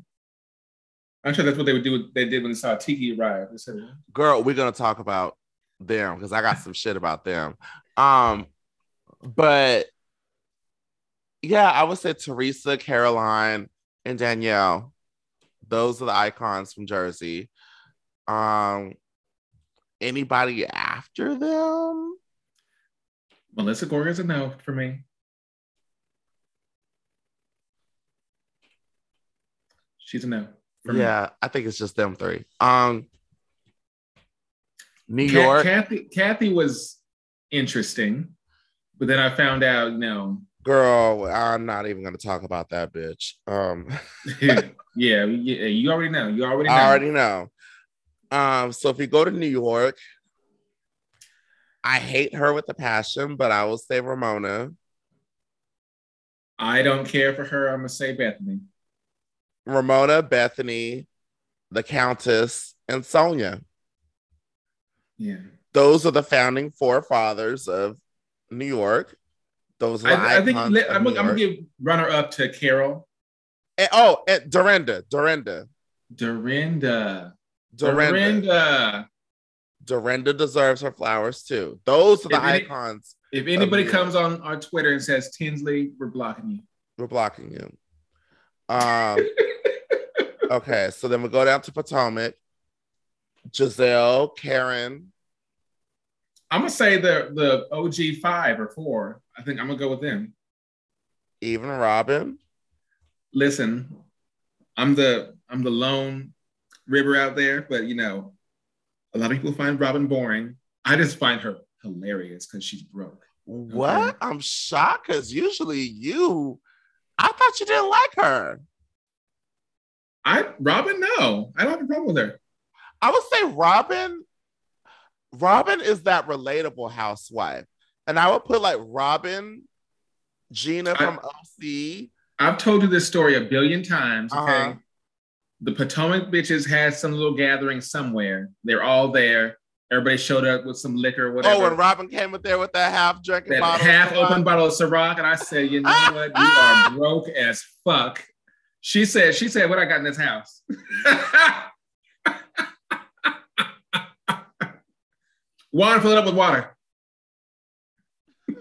I'm sure that's what they would do. They did when they saw Tiki arrive. They said, girl we're gonna talk about them because i got some shit about them um but yeah i would say teresa caroline and danielle those are the icons from jersey um anybody after them "Melissa Gorga's a no for me." She's a no. For me. yeah i think it's just them three um new york Kathy, Kathy was interesting, but then I found out, you know, girl i'm not even gonna talk about that bitch um yeah, yeah, you already know. You already know. I already know. Um, so if you go to New York, I hate her with a passion, but I will say Ramona. I don't care for her. I'm gonna say Bethany. Ramona, Bethany, the Countess, and Sonja. Yeah, Those are the founding forefathers of New York. Those I, I think I'm, I'm, gonna give runner up to Carol. And, oh, and Dorinda, Dorinda, Dorinda, Dorinda, Dorinda. Dorinda deserves her flowers too. Those are the If any- icons. If anybody comes on our Twitter and says Tinsley, we're blocking you. We're blocking you. Um. okay, so then we go down to Potomac. Gizelle, Karen, I'm gonna say the the OG five or four. I think I'm gonna go with them. even Robyn. Listen, I'm the I'm the lone river out there, but you know, a lot of people find Robyn boring. I just find her hilarious because she's broke. What? I'm shocked because usually you, I thought you didn't like her. I Robyn, no, I don't have a problem with her. I would say Robyn. Robyn is that relatable housewife, and I would put like Robyn, Gina I- from OC. I've told you this story a billion times. Okay. Uh-huh. The Potomac bitches had some little gathering somewhere. They're all there. Everybody showed up with some liquor, oh, whatever. Oh, when Robyn came up there with that half drinking bottle, half open bottle of Ciroc, and I said, you know what? You are broke as fuck. She said, she said, what I got in this house. water, fill it up with water.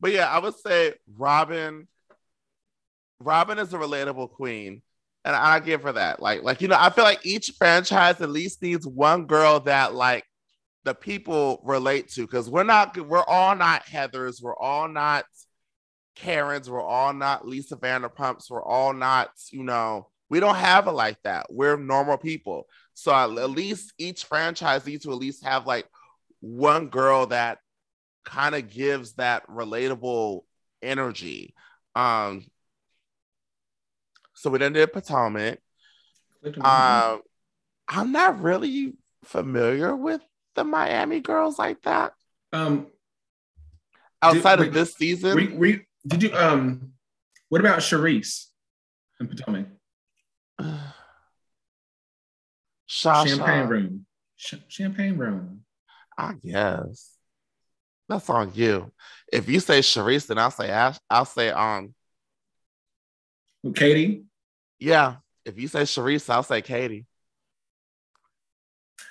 but yeah, I would say Robyn. Robyn is a relatable queen, and I give her that. Like, like you know, I feel like each franchise at least needs one girl that like the people relate to because we're not, we're all not Heather's, we're all not Karens, we're all not Lisa Vanderpumps, we're all not, you know, we don't have it like that. We're normal people. So at least each franchise needs to at least have like one girl that kind of gives that relatable energy. Um, so we then did Potomac. Um, I'm not really familiar with the Miami girls like that um, outside wait, of this season. we, we, did you, um, what about Charrisse and Potomac? Shasha, Champagne room. Ch- champagne room. I guess that's on you. If you say Charrisse, then I'll say I'll say um Katie? Yeah. If you say Charrisse, I'll say Katie.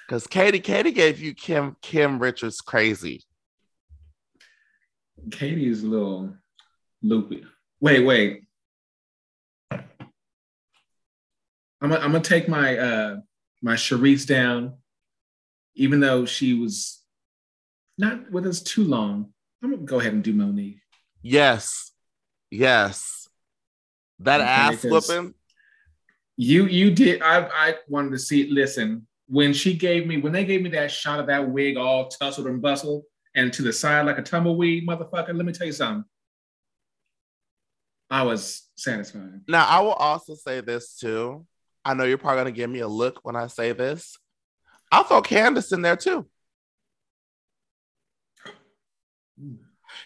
Because Katie, Katie gave you Kim Kim Richards crazy. Katie is a little loopy. Wait, wait. I'm gonna, I'm gonna take my uh my Charrisse down, even though she was not with us too long. I'm gonna go ahead and do Monique. Yes, yes. That Okay, ass whooping. You you did. I I wanted to see. Listen, when she gave me when they gave me that shot of that wig all tussled and bustled and to the side like a tumbleweed, motherfucker. Let me tell you something. I was satisfied. Now, I will also say this too. I know you're probably to give me a look when I say this. I'll throw Candiace in there too.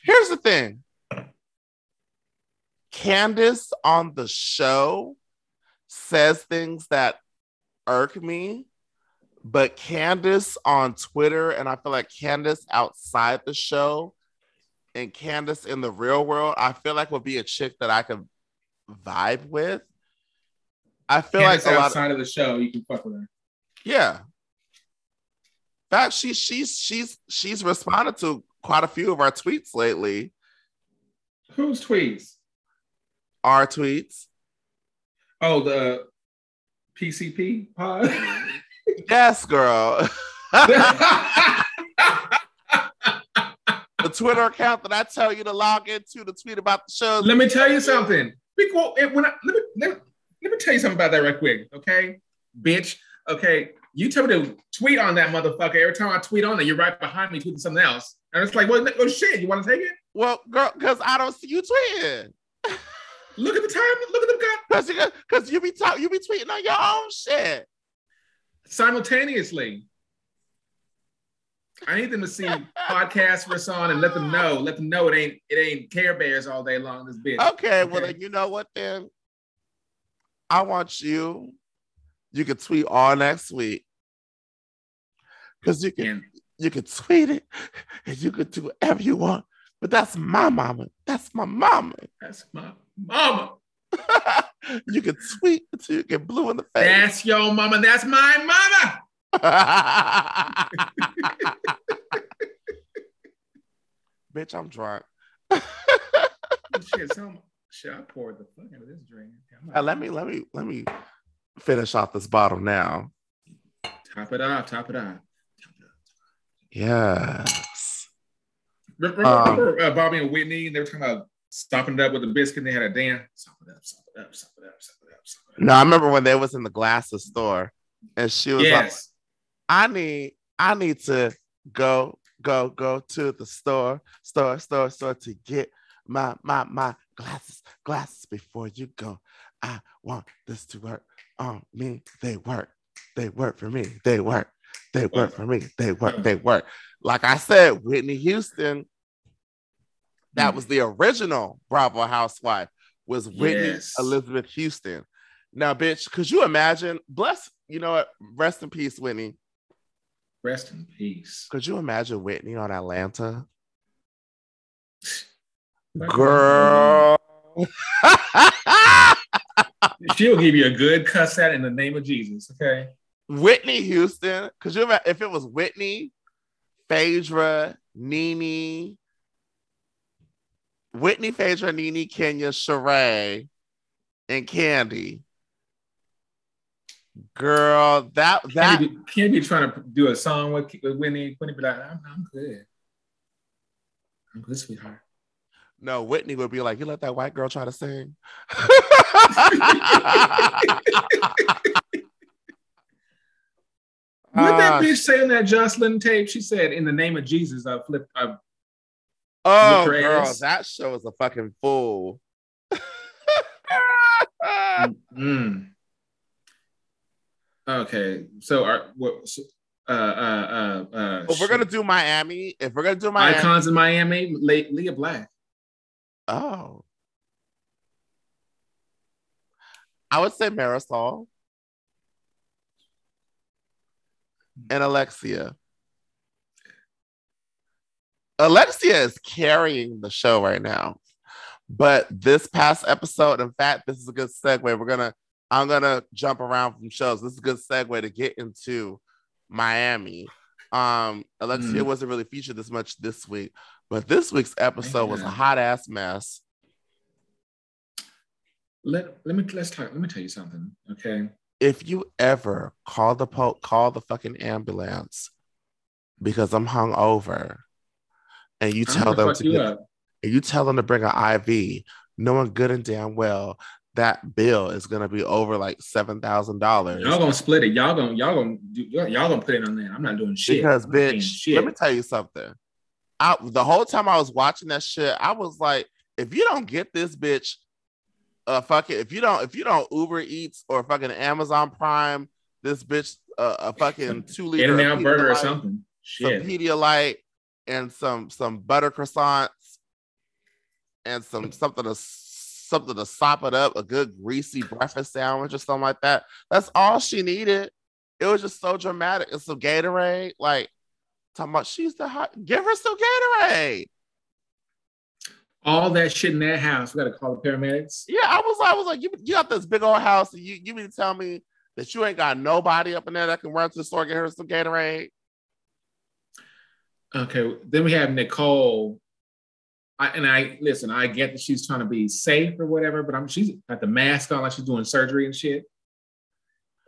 Here's the thing Candiace on the show says things that irk me, but Candiace on Twitter, and I feel like Candiace outside the show and Candiace in the real world, I feel like would be a chick that I could vibe with. I feel Candiace like a lot of, of the show, you can fuck with her. yeah. In fact, she she's she's she's responded to quite a few of our tweets lately. Whose tweets? Our tweets. Oh, the PCP pod. Yes, girl. the Twitter account that I tell you to log into to tweet about the show. let me tell you something. Because when I, let, me, let, me, let me tell you something about that right quick, okay? Bitch, okay? You tell me to tweet on that motherfucker. Every time I tweet on it, you're right behind me tweeting something else. And it's like, well, oh shit, you want to take it? Well, girl, because I don't see you tweeting. Look at the time. Look at the guy Because you, cause you be talking, you be tweeting on your own shit. simultaneously. I need them to see podcasts we're on and let them know. Let them know it ain't it ain't Care Bears all day long. This bitch. Okay, well Okay. then you know what then? I want you. You can tweet all next week. Cause you can you can tweet it and you can do whatever you want, but that's my mama. That's my mama. That's my mama. you get sweet until you get blue in the face. That's your mama. That's my mama. Bitch, I'm drunk. shit, some shit. I poured the fuck out of this drink. Uh, let me let me let me finish off this bottle now. Top it off. Top it off. Yes. Remember, Um, remember, uh, Bobby and Whitney, and they were talking about stopping it up with a biscuit. And they had a dance. Stop it up. Stop it up. Stop it up. Stop it up. Stop it up. No, I remember when they was in the glasses store, and she was like, "I need, I need to go, go, go to the store, store, store, store to get my, my, my glasses, glasses before you go. I want this to work on me. They work, they work for me. They work, they work for me. They work, they work. Like I said, Whitney Houston, that Mm. was the original Bravo housewife. Was Whitney Yes. Elizabeth Houston? Now, bitch, could you imagine? Bless, you know what? Rest in peace, Whitney. Rest in peace. Could you imagine Whitney on Atlanta? Girl. She'll give you a good cuss out in the name of Jesus. Okay. Whitney Houston. because you imagine if it was Whitney, Phaedra, NeNe, Whitney, Phaedra, NeNe, Kenya, Sheree, and Kandi? Girl, that that Can't be, can't be trying to do a song with, with Whitney. Whitney be like, I'm, I'm good. I'm good, sweetheart. no, Whitney would be like, you let that white girl try to sing. What did that bitch say on that Jocelyn tape? She said, "In the name of Jesus, I flipped." I, Oh, girl, that show is a fucking fool. mm. Okay, so our what? so, Uh, uh, uh, uh, if we're gonna do Miami, if we're gonna do Miami, icons in Miami, Le- Lea Black. oh, I would say Marysol and Alexia. Alexia is carrying the show right now. But this past episode, in fact, this is a good segue. We're gonna, I'm gonna jump around from shows. This is a good segue to get into Miami. Um, Alexia Mm. wasn't really featured this much this week, but this week's episode was a hot ass mess. Let let me let's talk. Let me tell you something. Okay, If you ever call the po- call the fucking ambulance because I'm hung over, and you tell them to you get up. and you tell them to bring an IV, knowing good and damn well that bill is gonna be over like seven thousand dollars. Y'all gonna split it. Y'all gonna y'all gonna do, y'all, gonna put it on there. I'm not doing shit. Because I'm not paying bitch, shit. let me tell you something. I, the whole time I was watching that shit, I was like, if you don't get this bitch, uh, fucking, if you don't, if you don't Uber Eats or fucking Amazon Prime, this bitch, uh, a fucking two liter In and out burger or something. some Shit. Pedialyte and some some butter croissants and some something to something to sop it up, a good greasy breakfast sandwich or something like that. That's all she needed. It was just so dramatic. And some Gatorade, like talking about she's the hot. Give her some Gatorade. All that shit in that house. We gotta call the paramedics. Yeah, I was, I was like, you, you got this big old house, and you, you mean to tell me that you ain't got nobody up in there that can run to the store and get her some Gatorade? Okay. Then we have Nicole. I, and I listen. I get that she's trying to be safe or whatever, but I'm she's got the mask on like she's doing surgery and shit.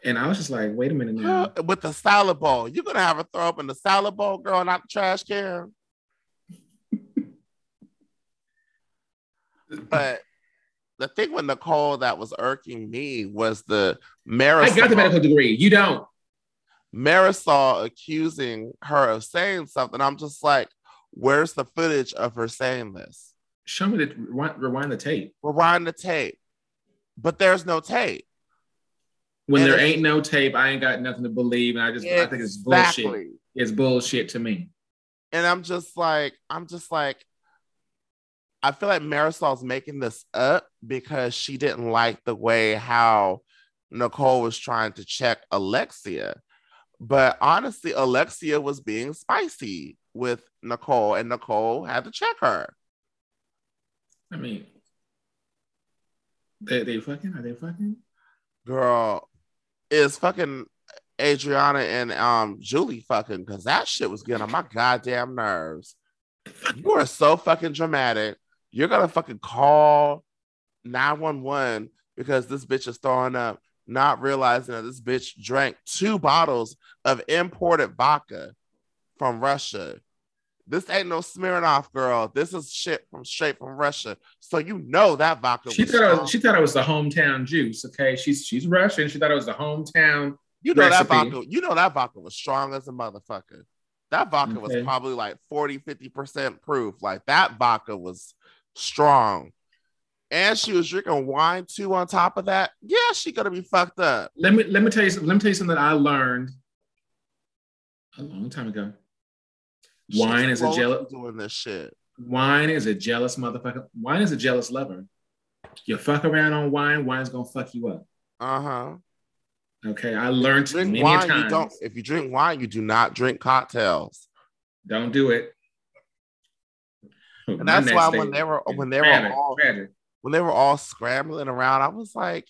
And I was just like, wait a minute now. With the salad bowl. You're gonna have her throw up in the salad bowl, girl, not the trash can. But the thing with Nicole that was irking me was the Marysol, I got the medical degree. You don't. Marysol accusing her of saying something. I'm just like, where's the footage of her saying this? Show me the rewind, rewind the tape. Rewind the tape. But there's no tape. When And there ain't no tape, I ain't got nothing to believe, and I just I think it's bullshit. It's bullshit to me. And I'm just like, I'm just like, I feel like Marysol's making this up because she didn't like the way how Nicole was trying to check Alexia. But honestly, Alexia was being spicy with Nicole, and Nicole had to check her. I mean, they they fucking are they fucking? Girl, is fucking Adriana and um Julie fucking because that shit was getting on my goddamn nerves. You are so fucking dramatic. You're gonna fucking call 911 because this bitch is throwing up, not realizing that this bitch drank two bottles of imported vodka from Russia. This ain't no Smirnoff girl. This is shit from straight from Russia. So you know that vodka. She thought it was, she thought it was the hometown juice. Okay, she's she's Russian. She thought it was the hometown. You know recipe. that vodka. You know that vodka was strong as a motherfucker. That vodka okay. was probably like 40, 50% proof. Like that vodka was strong. And she was drinking wine too on top of that. Yeah, she gonna be fucked up. Let me let me tell you let me tell you something that I learned a long time ago. Wine is a jealous doing this shit. Wine is a jealous motherfucker. Wine is a jealous lover. You fuck around on wine, wine's gonna fuck you up. Uh huh. Okay, I learned drink many wine, times. You don't, if you drink wine, you do not drink cocktails. Don't do it. And that's why when they were when they were all when they were all scrambling around, I was like,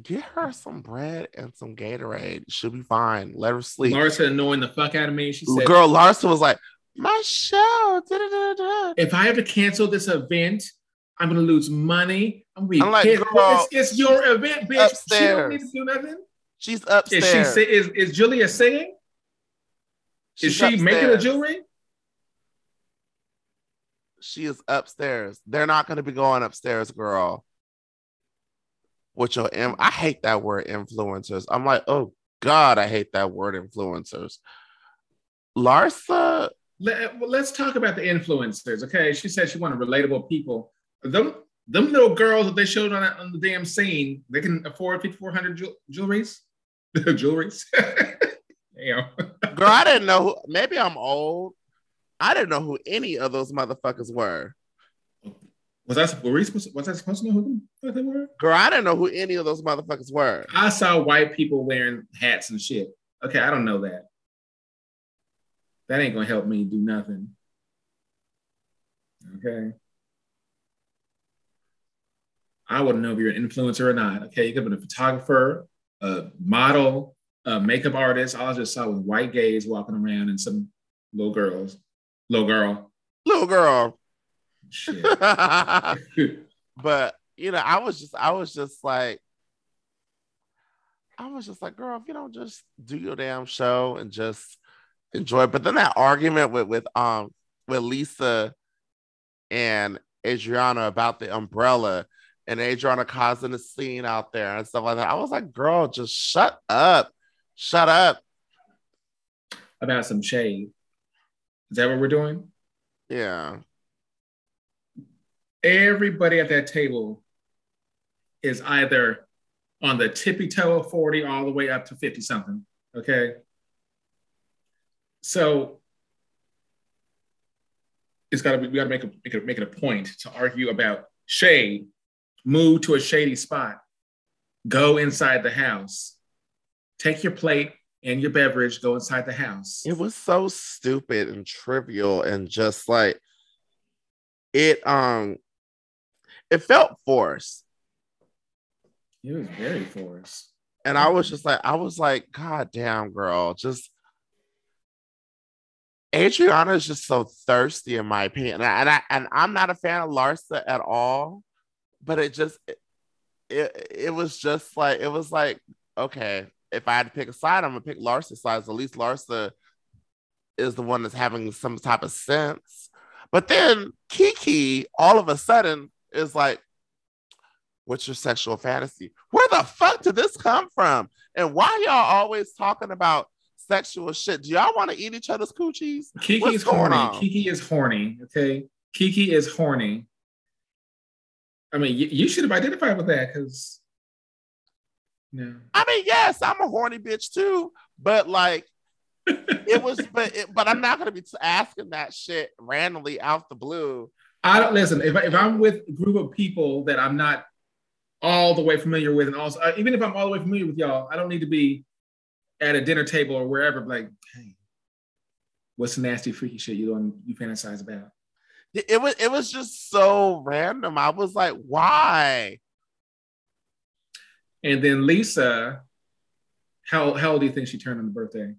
Get her some bread and some Gatorade. She'll be fine. Let her sleep. Larsa annoying the fuck out of me. She said, "Girl, Larsa was like, my show. Da-da-da-da. If I have to cancel this event, I'm gonna lose money. I'm I'm like, girl, it's, it's, your event, bitch. Upstairs. She don't need to do nothing. She's upstairs. Is she is is Julia singing? She's is she upstairs. making a jewelry? She is upstairs. They're not gonna be going upstairs, girl with your M- I hate that word influencers. I'm like, oh God, I hate that word influencers. Larsa. Let, well, let's talk about the influencers. Okay. She said she wanted relatable people. Them them little girls that they showed on, on the damn scene, they can afford 5,400 ju- jewelries. jewelries. Damn. Girl, I didn't know. Who, maybe I'm old. I didn't know who any of those motherfuckers were. Was that were we supposed to, was I supposed to know who they were? Girl, I didn't know who any of those motherfuckers were. I saw white people wearing hats and shit. Okay, I don't know that. That ain't gonna help me do nothing. Okay. I wouldn't know if you're an influencer or not. Okay, you could be a photographer, a model, a makeup artist. All I just saw was white gays walking around and some little girls, little girl, little girl. but you know, I was just, I was just like, I was just like, girl, if you don't just do your damn show and just enjoy. But then that argument with with um with Lisa and Adriana about the umbrella and Adriana causing a scene out there and stuff like that. I was like, girl, just shut up. Shut up. About some shade. Is that what we're doing? Yeah everybody at that table is either on the tippy toe of 40 all the way up to 50 something. Okay. So it's got to be, we got to make, a, make, it, make it a point to argue about shade, move to a shady spot, go inside the house, take your plate and your beverage, go inside the house. It was so stupid and trivial and just like, it um it felt forced. It was very forced. And I was just like, I was like, God damn, girl, just Adriana is just so thirsty, in my opinion. And I, and, I, and I'm not a fan of Larsa at all, but it just it, it, it was just like it was like okay, if I had to pick a side, I'm gonna pick Larsa's side. At least Larsa is the one that's having some type of sense. But then Kiki, all of a sudden, is like, what's your sexual fantasy? Where the fuck did this come from? And why y'all always talking about sexual shit? Do y'all want to eat each other's coochies? Kiki is horny. On? Kiki is horny. Okay. Kiki is horny. I mean, you, you should have identified with that because. No. I mean, yes, I'm a horny bitch too, but like, it was, but it, but I'm not gonna be asking that shit randomly out the blue I don't listen. If, I, if I'm with a group of people that I'm not all the way familiar with, and also uh, even if I'm all the way familiar with y'all, I don't need to be at a dinner table or wherever. Like, hey, what's the nasty, freaky shit you don't you fantasize about? It, it was it was just so random. I was like, why? And then Lisa, how how old do you think she turned on the birthday?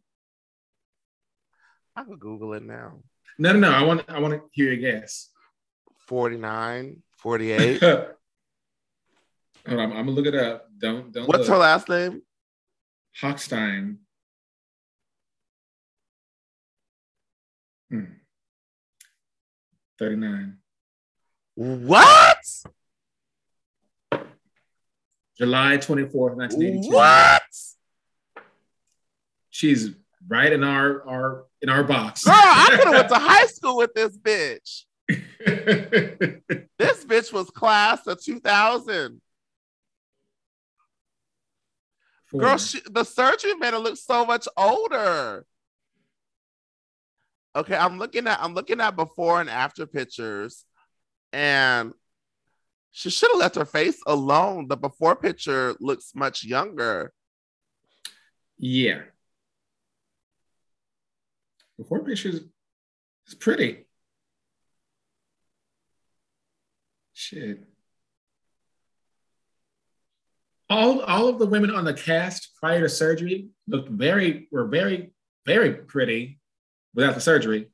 I could Google it now. No, no, no. I want I want to hear your guess. 49, 48. Hold on, I'm, I'm gonna look it up. Don't don't. What's her last name? Hochstein. Hmm. 39. What? July 24th, 1982. What? She's right in our our in our box. Girl, I could have went to high school with this bitch. This bitch was class of 2000. Girl, she, the surgery made her look so much older. Okay, I'm looking at I'm looking at before and after pictures, and she should have left her face alone. The before picture looks much younger. yeah. Before pictures, is pretty. Shit. All, all of the women on the cast prior to surgery looked very, were very, very pretty without the surgery.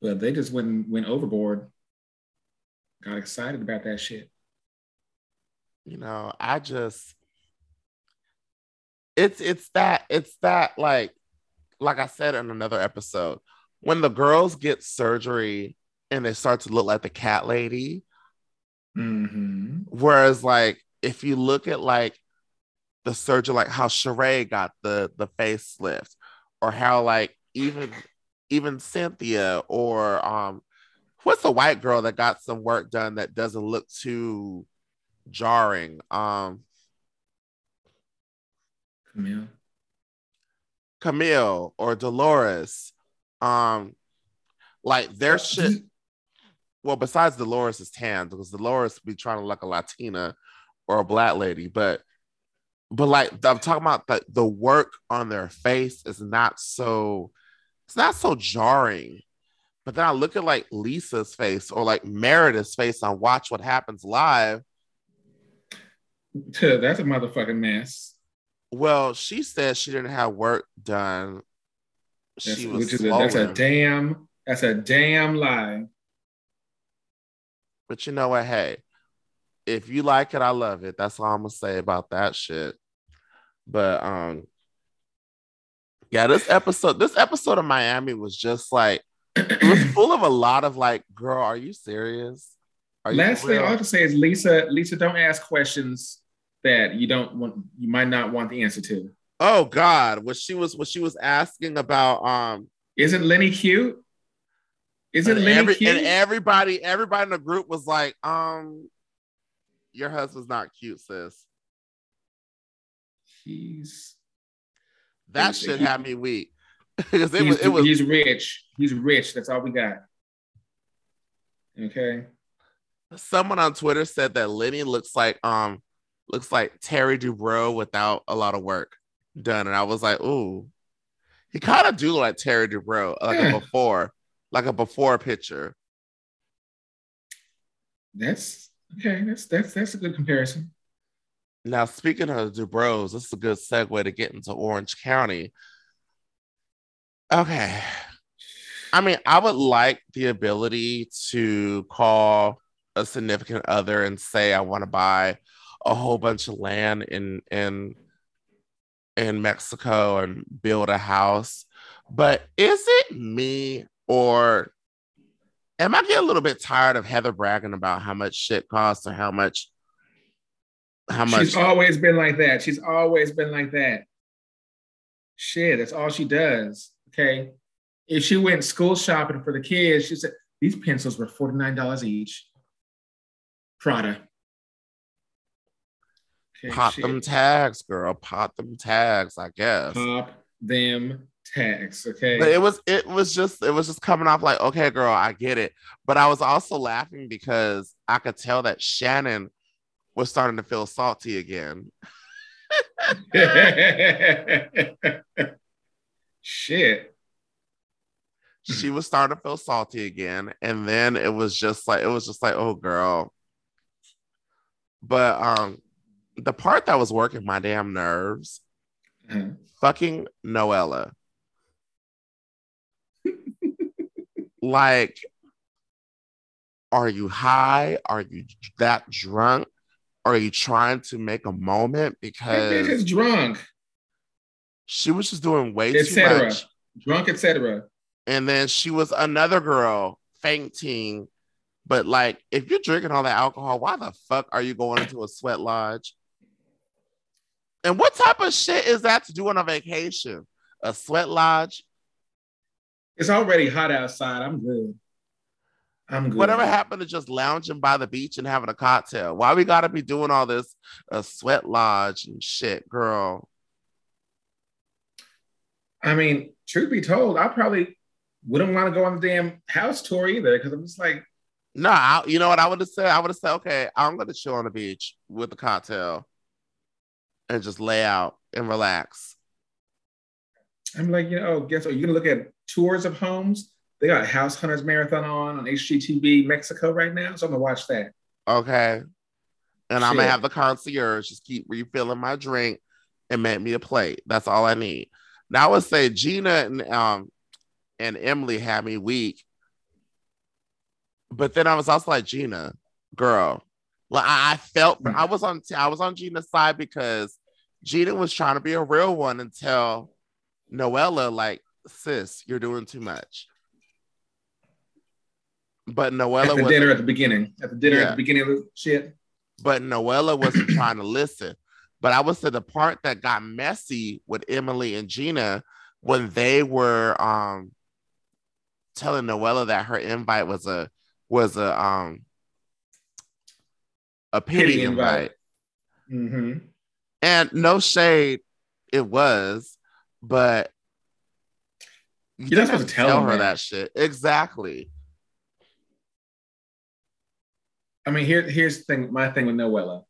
But they just went went overboard. Got excited about that shit. You know, I just it's it's that it's that like like I said in another episode, when the girls get surgery and they start to look like the cat lady, Mm-hmm. Whereas, like, if you look at like the surgery, like how Sheree got the the facelift, or how like even even Cynthia or um, what's a white girl that got some work done that doesn't look too jarring? Um, Camille. Camille or Dolores. Um, like their shit. well, besides Dolores' is tan, because Dolores be trying to look a Latina or a black lady, but but like I'm talking about the the work on their face is not so it's not so jarring. But then I look at like Lisa's face or like Meredith's face on Watch What Happens Live. That's a motherfucking mess. Well, she said she didn't have work done. That's, She was a, that's a damn that's a damn lie. But you know what? Hey, if you like it, I love it. That's all I'm gonna say about that shit. But um, yeah, this episode, this episode of Miami was just like it was full of a lot of like, girl, are you serious? Are you Last thing real?" I have to say is Lisa, Lisa, don't ask questions that you don't want you might not want the answer to. Oh God, what she was what she was asking about um Isn't Lenny cute? Isn't Lenny every- cute? and everybody everybody in the group was like, um, your husband's not cute, sis. he's That should have me weak. Because it he's, was it was he's rich. He's rich. That's all we got. Okay. someone on Twitter said that Lenny looks like um looks like Terry Dubrow without a lot of work done, and I was like, ooh, he kind of do look like Terry Dubrow, like Yeah. a before, like a before picture. That's okay. That's that's that's a good comparison. Now, speaking of Dubrows, this is a good segue to get into Orange County. Okay. I mean, I would like the ability to call a significant other and say I want to buy a whole bunch of land in in in Mexico and build a house. But is it me or am I getting a little bit tired of Heather bragging about how much shit costs or how much how much She's always been like that. She's always been like that. Shit, that's all she does. Okay. If she went school shopping for the kids, she said these pencils were $49 each. Prada. Okay, pop shit. them tags, girl. Pop them tags, I guess. Pop them tags. Okay. But it was it was just it was just coming off like, okay, girl, I get it. But I was also laughing because I could tell that Shannon was starting to feel salty again. Shit. she was starting to feel salty again. And then it was just like, it was just like, oh girl. But um the part that was working my damn nerves, Uh-huh. fucking Noella. like, are you high? Are you that drunk? Are you trying to make a moment? That bitch Because is drunk, she was just doing way too etc. much. Drunk, etc. And then she was another girl fainting. But like, if you're drinking all that alcohol, why the fuck are you going into a sweat lodge? And what type of shit is that to do on a vacation? A sweat lodge? It's already hot outside. I'm good. I'm good. Whatever happened to just lounging by the beach and having a cocktail? Why we gotta be doing all this a sweat lodge and shit, girl? I mean, truth be told, I probably wouldn't want to go on the damn house tour either because I'm just like, No, I, you know what I would have said? I would have said, okay, I'm gonna chill on the beach with the cocktail and just lay out and relax. I'm like, you know, guess what? You're gonna look at tours of homes. They got House Hunters Marathon on on HGTV Mexico right now, so I'm gonna watch that. Okay. And I'm gonna have the concierge just keep refilling my drink and make me a plate. That's all I need. Now I would say Gina and um and Emily had me weak. But then I was also like, Gina, girl. Like I, I felt I was on I was on Gina's side because Gina was trying to be a real one and tell Noella, like, sis, you're doing too much. But Noella At the was dinner at the beginning. At the dinner at the beginning of the shit. but Noella wasn't trying to listen. But I would say the part that got messy with Emily and Gina when they were um telling Noella that her invite was a was a um a pity, Pity invite. invite. hmm And no shade, it was, but you You're not supposed to tell them her that. that shit. Exactly. I mean, here, here's the thing. My thing with Noella.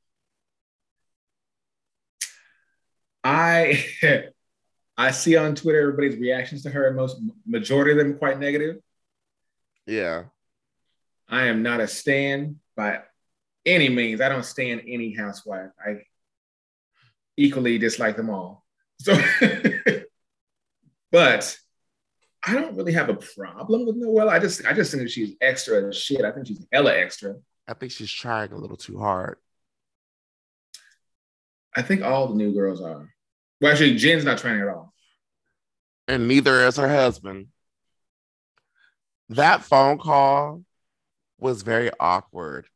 I I see on Twitter everybody's reactions to her, and most majority of them quite negative. Yeah. I am not a stan by any means. I don't stand any housewife. I equally dislike them all. So, but I don't really have a problem with Noella. I just I just think she's extra as shit. I think she's hella extra. I think she's trying a little too hard. I think all the new girls are. Well, actually, Jen's not training at all. and neither is her husband. That phone call was very awkward.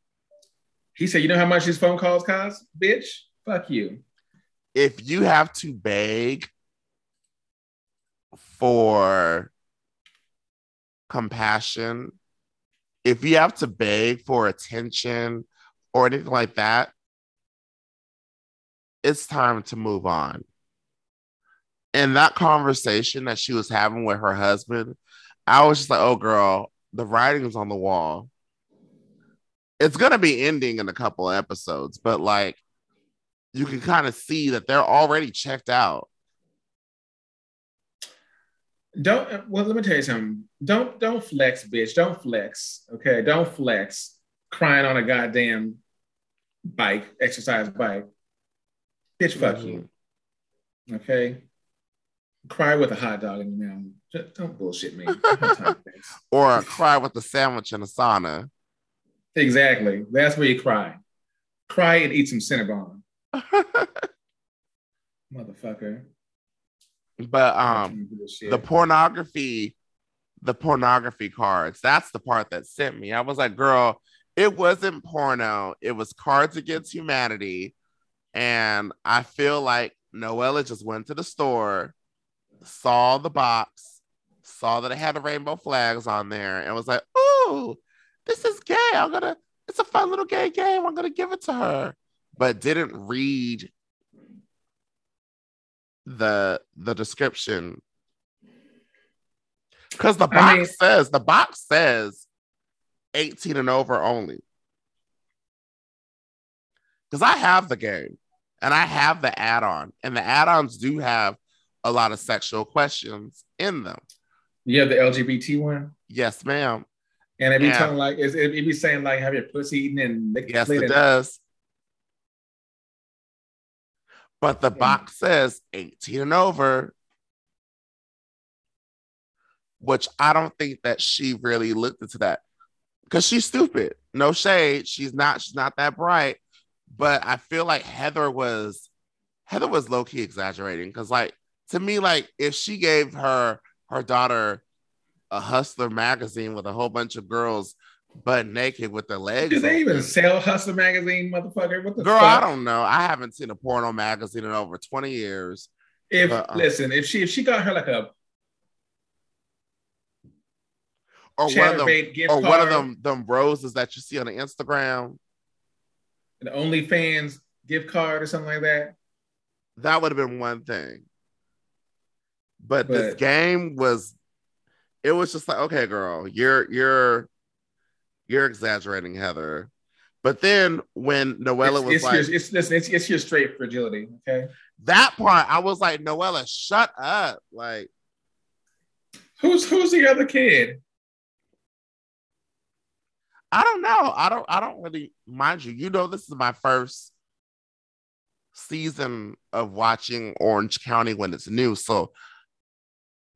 He said, "You know how much these phone calls cost, bitch? Fuck you." If you have to beg for compassion, if you have to beg for attention or anything like that, it's time to move on. And that conversation that she was having with her husband, I was just like, oh, girl, the writing's on the wall. It's going to be ending in a couple episodes, but like, you can kind of see that they're already checked out. Don't. Well, let me tell you something. Don't don't flex, bitch. Don't flex. Okay, don't flex. Crying on a goddamn bike, exercise bike. Bitch, fuck mm-hmm. you. Okay. Cry with a hot dog in your mouth. Just don't bullshit me. I don't have time for this. Or cry with a sandwich in a sauna. exactly. That's where you cry. Cry and eat some Cinnabon, motherfucker. but um, the pornography the pornography cards that's the part that sent me i was like girl it wasn't porno it was cards against humanity and i feel like noella just went to the store saw the box saw that it had the rainbow flags on there and was like oh this is gay. I'm gonna it's a fun little gay game. I'm gonna give it to her. But didn't read the the description. Because the box I mean- says the box says 18 and over only. Because i have the game and i have the add-on and the add-ons do have a lot of sexual questions in them Yeah, the LGBT one? Yes, ma'am. And it be yeah. talking like, it, it be saying like, have your pussy eaten and yes, it does. But the box says 18 and over, which I don't think that she really looked into that because she's stupid. No shade. She's not, she's not that bright. But I feel like Heather was Heather was low-key exaggerating because like to me, like if she gave her her daughter a hustler magazine with a whole bunch of girls butt naked with their legs. Do they even sell Hustler magazine, motherfucker? What the girl? Fuck? I don't know. I haven't seen a porno magazine in over twenty years. If but, um, listen, if she if she got her like a or one of them or one of them them roses that you see on the Instagram, an OnlyFans gift card or something like that. That would have been one thing. But, but this game was it was just like, okay, girl, you're you're you're exaggerating, Heather. But then when Noella it's, was it's like, your, it's, it's, it's, it's your straight fragility, okay? That part, I was like, Noella, shut up. Like, who's who's the other kid? I don't know. I don't. I don't really mind you. You know, this is my first season of watching Orange County when it's new, so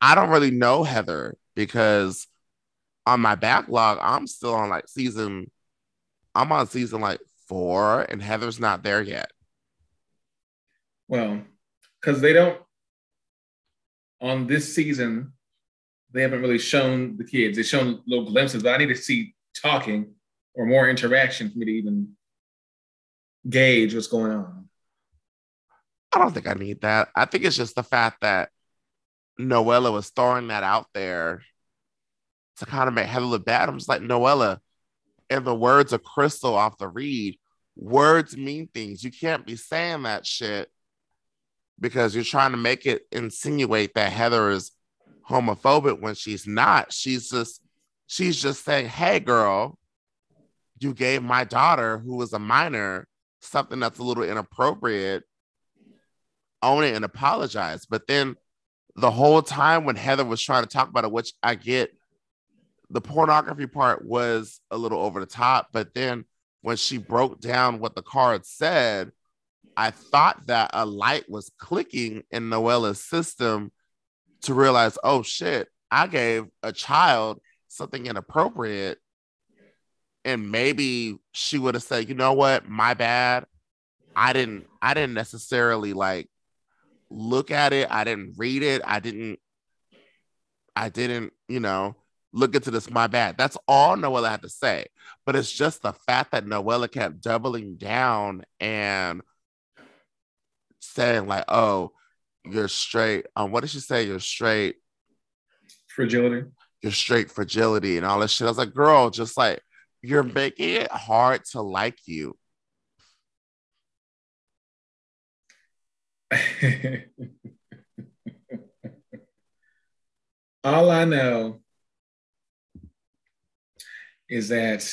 I don't really know Heather because on my backlog, I'm still on like season, I'm on season like four, and Heather's not there yet. Well, because they don't on this season, they haven't really shown the kids. They've shown little glimpses, but I need to see talking or more interaction for me to even gauge what's going on. I don't think I need that. I think it's just the fact that Noella was throwing that out there to kind of make Heather look bad. I'm just like, Noella, in the words of Crystal off the read, words mean things. You can't be saying that shit because you're trying to make it insinuate that Heather is homophobic when she's not. She's just she's just saying, "Hey girl, you gave my daughter who was a minor something that's a little inappropriate. Own it and apologize." But then the whole time when Heather was trying to talk about it, which I get the pornography part was a little over the top, but then when she broke down what the card said, I thought that a light was clicking in Noella's system to realize, oh shit, I gave a child something inappropriate. And maybe she would have said, you know what, my bad. I didn't I didn't necessarily like look at it. I didn't read it. I didn't I didn't, you know, look into this, my bad. That's all Noella had to say. But it's just the fact that Noella kept doubling down and saying, like, oh, you're straight. Um, what did she say? You're straight. Fragility. You're straight fragility and all this shit. I was like, girl, just like you're making it hard to like you. all I know is that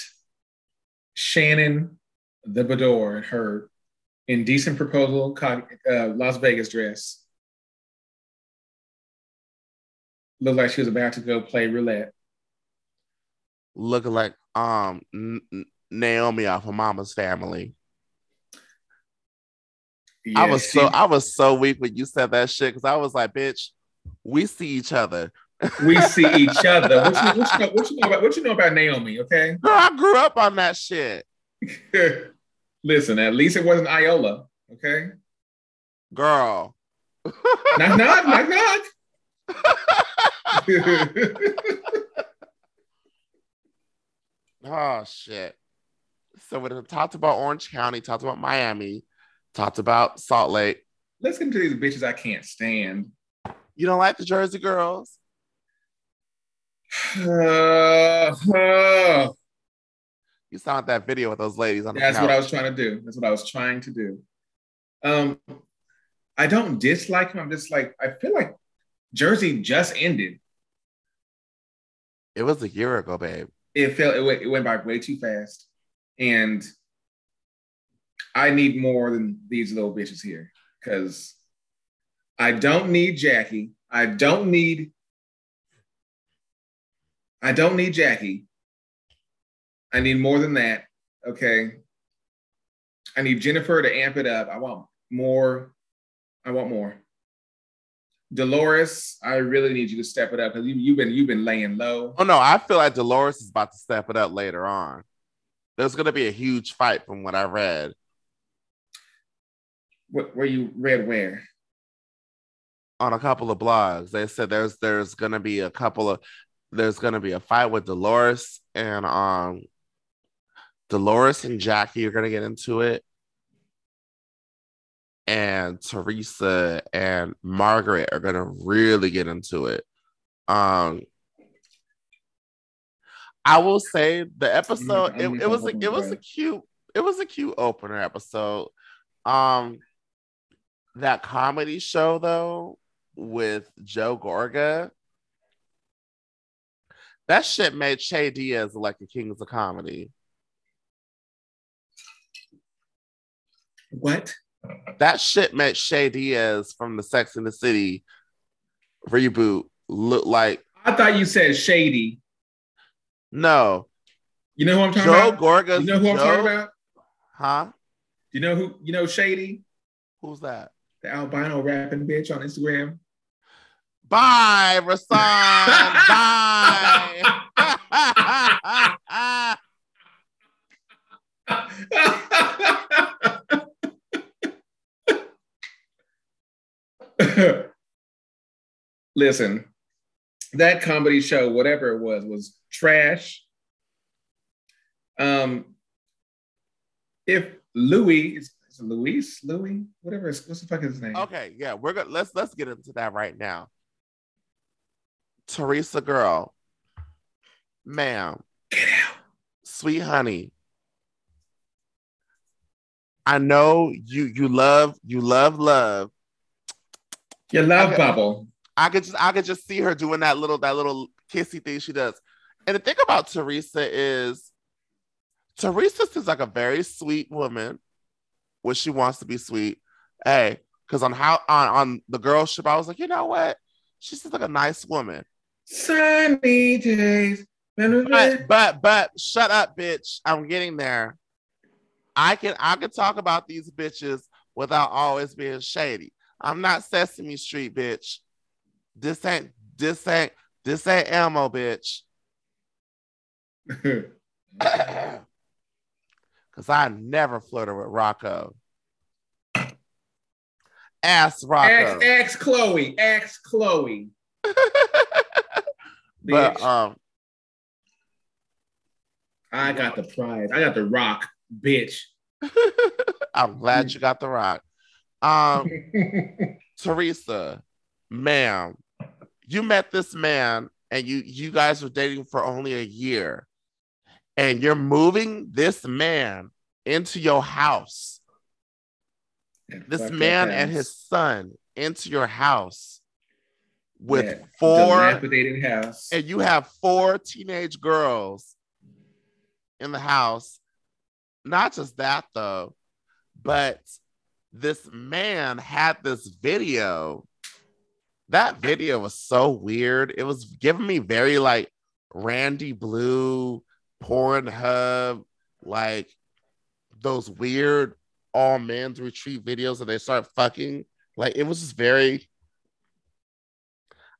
Shannon the Beador, her indecent proposal uh, Las Vegas dress, looked like she was about to go play roulette. Looking like um Naomi off of Mama's Family. Yeah, I was she, so I was so weak when you said that shit because I was like, bitch, we see each other we see each other. What you, what, you know, what, you know, about, what you know about Naomi? Okay, Girl, I grew up on that shit. Listen, at least it wasn't Iola. Okay, girl. knock knock knock knock. oh shit. So we talked about Orange County, talked about Miami, talked about Salt Lake. Let's get into these bitches I can't stand. You don't like the Jersey girls? Uh, uh, you saw that video with those ladies on the That's what I was trying to do. That's what I was trying to do. Um, I don't dislike him. I'm just like I feel like Jersey just ended. It was a year ago, babe. It felt it went, it went by way too fast, and I need more than these little bitches here because I don't need Jackie. I don't need I don't need Jackie. I need more than that. Okay. I need Jennifer to amp it up. I want more. I want more. Dolores, I really need you to step it up because you, you've been you've been laying low. Oh no, I feel like Dolores is about to step it up later on. There's gonna be a huge fight from what I read. What where you read where? On a couple of blogs, they said there's there's gonna be a couple of there's gonna be a fight with Dolores and um Dolores and Jackie are gonna get into it. And Teresa and Margaret are gonna really get into it. Um I will say the episode it, it was a, it was a cute it was a cute opener episode. Um that comedy show though with Joe Gorga that shit made Che Diaz like the kings of comedy. What? That shit made Che Diaz from the Sex in the City reboot look like. I thought you said shady. No. You know who I'm talking about? Joe about? Gorga. You know who I'm Joe, talking about? Huh? You know who? You know Shady, Who's that? The albino rapping bitch on Instagram. Bye, Rasan. Bye. Listen, that comedy show, whatever it was, was trash. Um, if Louis is Luis, Louis, whatever, is, what's the fuck is his name? okay, yeah, we're gonna let's let's get into that right now. Teresa girl, ma'am, sweet honey. I know you you love you love love. Your love Okay. bubble. I could just I could just see her doing that little that little kissy thing she does. And the thing about Teresa is Teresa seems like a very sweet woman when she wants to be sweet. Hey, because on how on, on the girl ship, I was like, you know what? She seems like a nice woman. Sunny days. But but but shut up, bitch. I'm getting there. I can I can talk about these bitches without always being shady. I'm not Sesame Street, bitch. This ain't this ain't this ain't ammo, bitch. Cause I never flirted with Rocco. Ask Rocco. Ask, Chloe. Ask Chloe. but um I got the prize. I got the rock, bitch. I'm glad you got the rock. Um Teresa, ma'am, you met this man and you you guys were dating for only a year, and you're moving this man into your house. This man and his son into your house with Yeah, four, and you have four teenage girls in the house. Not just that though, but this man had this video. That video was so weird. It was giving me very like Randy Blue, Pornhub, like those weird all men's retreat videos and they start fucking. Like it was just very.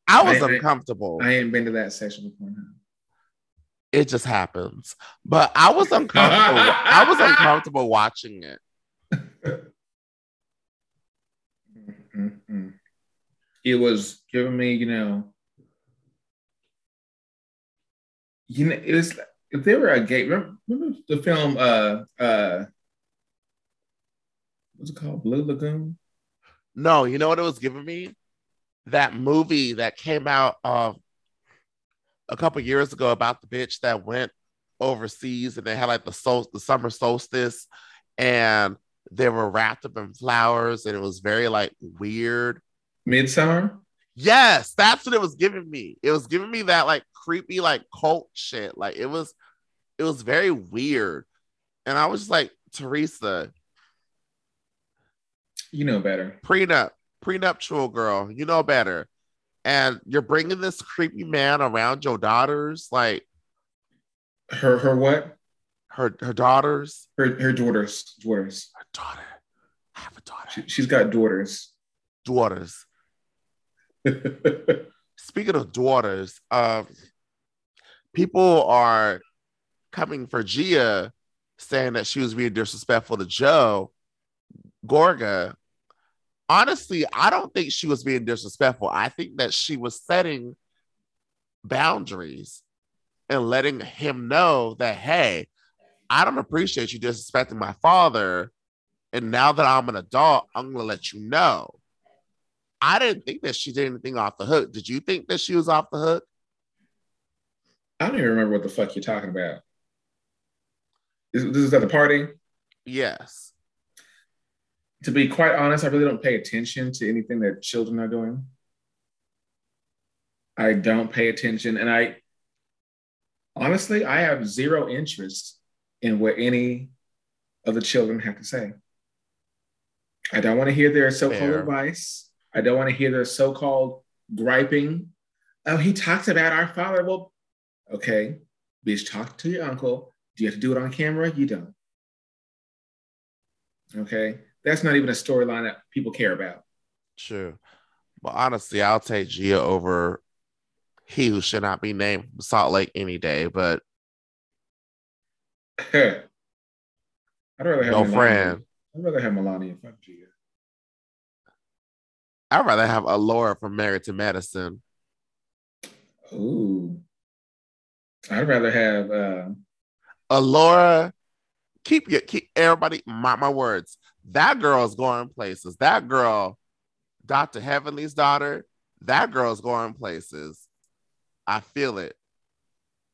I was I- I- uncomfortable. I ain't been to that section before. Now. it just happens. But I was uncomfortable. I was uncomfortable watching it. Mm-mm. It was giving me, you know, you know, it was if they were a gay. Remember, remember the film? Uh, uh, what's it called? Blue Lagoon. No, you know what it was giving me? That movie that came out um a couple years ago about the bitch that went overseas and they had like the sol- the summer solstice and they were wrapped up in flowers and it was very like weird. Midsummer. Yes, that's what it was giving me. It was giving me that like creepy like cult shit. Like it was it was very weird. And I was like, Teresa, You know better. prenup, prenuptial girl, you know better. and you're bringing this creepy man around your daughters, like her her what? Her her daughters. Her her daughters daughters. Her daughter. I have a daughter. She, she's got daughters. Daughters. Speaking of daughters, um, people are coming for Gia, saying that she was being disrespectful to Joe Gorga. Honestly, I don't think she was being disrespectful. I think that she was setting boundaries and letting him know that, hey, I don't appreciate you disrespecting my father. And now that I'm an adult, I'm going to let you know. I didn't think that she did anything off the hook. Did you think that she was off the hook? I don't even remember what the fuck you're talking about. This, this is at the party? Yes. To be quite honest, I really don't pay attention to anything that children are doing. I don't pay attention. And I honestly, I have zero interest in what any of the children have to say. I don't want to hear their so called advice. I don't want to hear their so called griping. Oh, he talks about our father. Well, okay, bitch, talk to your uncle. Do you have to do it on camera? You don't. Okay, that's not even a storyline that people care about. True. But honestly, I'll take Gia over he who should not be named Salt Lake any day, but I'd rather have no Melania. friend. I'd rather have Melania fuck Gia. I'd rather have Alora from Married to Medicine. Ooh. I'd rather have uh Alora. Keep your keep everybody mark my words. That girl's going places. That girl, Dr. Heavenly's daughter, that girl's going places. I feel it.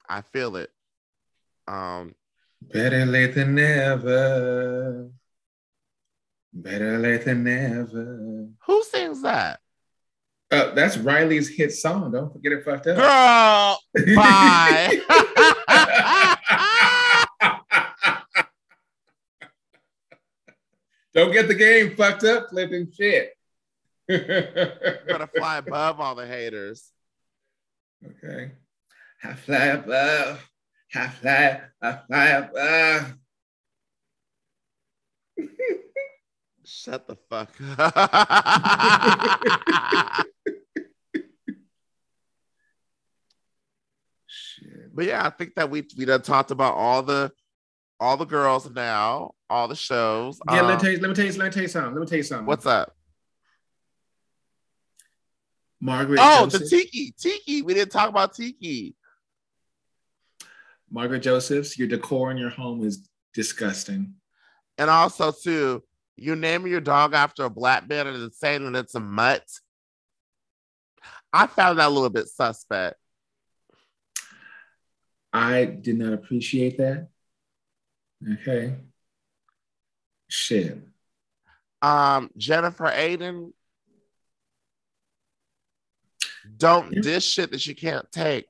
I feel it. Um better late than never. Better late than never. Who sings that? Uh, that's Riley's hit song. Don't forget it fucked up. Girl, bye. Don't get the game fucked up, flipping shit. Gotta fly above all the haters. Okay. I fly above. I fly, I fly above. Shut the fuck up. Shit. but yeah, I think that we we done talked about all the all the girls now, all the shows. Yeah, let, me Um, tell you, let me tell you, let me tell you something. Let me tell you something. what's up? Margaret Oh, Joseph? the Tiki. Tiki. We didn't talk about Tiki. Margaret Josephs, your decor in your home is disgusting. And also, too, you name your dog after a black man and saying that it's a mutt. I found that a little bit suspect. I did not appreciate that. Okay. Shit. Um, Jennifer Aydin. Don't Yeah. dish shit that you can't take.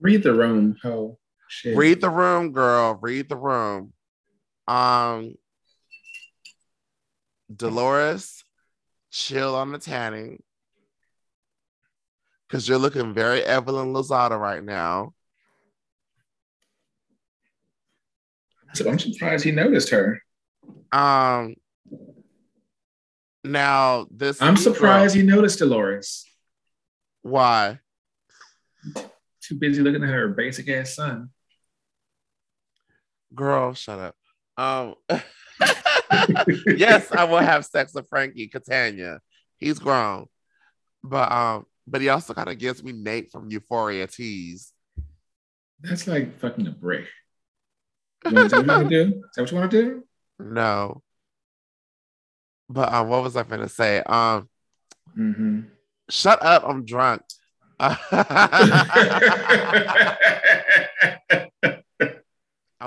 Read the room, ho. Shit. Read the room, girl. Read the room. Um, Dolores, chill on the tanning. Because you're looking very Evelyn Lozada right now. So I'm surprised he noticed her. Um, now this I'm girl- surprised he noticed Dolores. Why? Too busy looking at her basic ass son. Girl, shut up. Um, yes, I will have sex with Frankie Catania. He's grown, but um, but he also kind of gives me Nate from Euphoria tease. That's like fucking a brick. You want- Is that what you want to do? Is that what you want to do? No, but um, what was I gonna say? Um, Mm-hmm. shut up, I'm drunk. I'm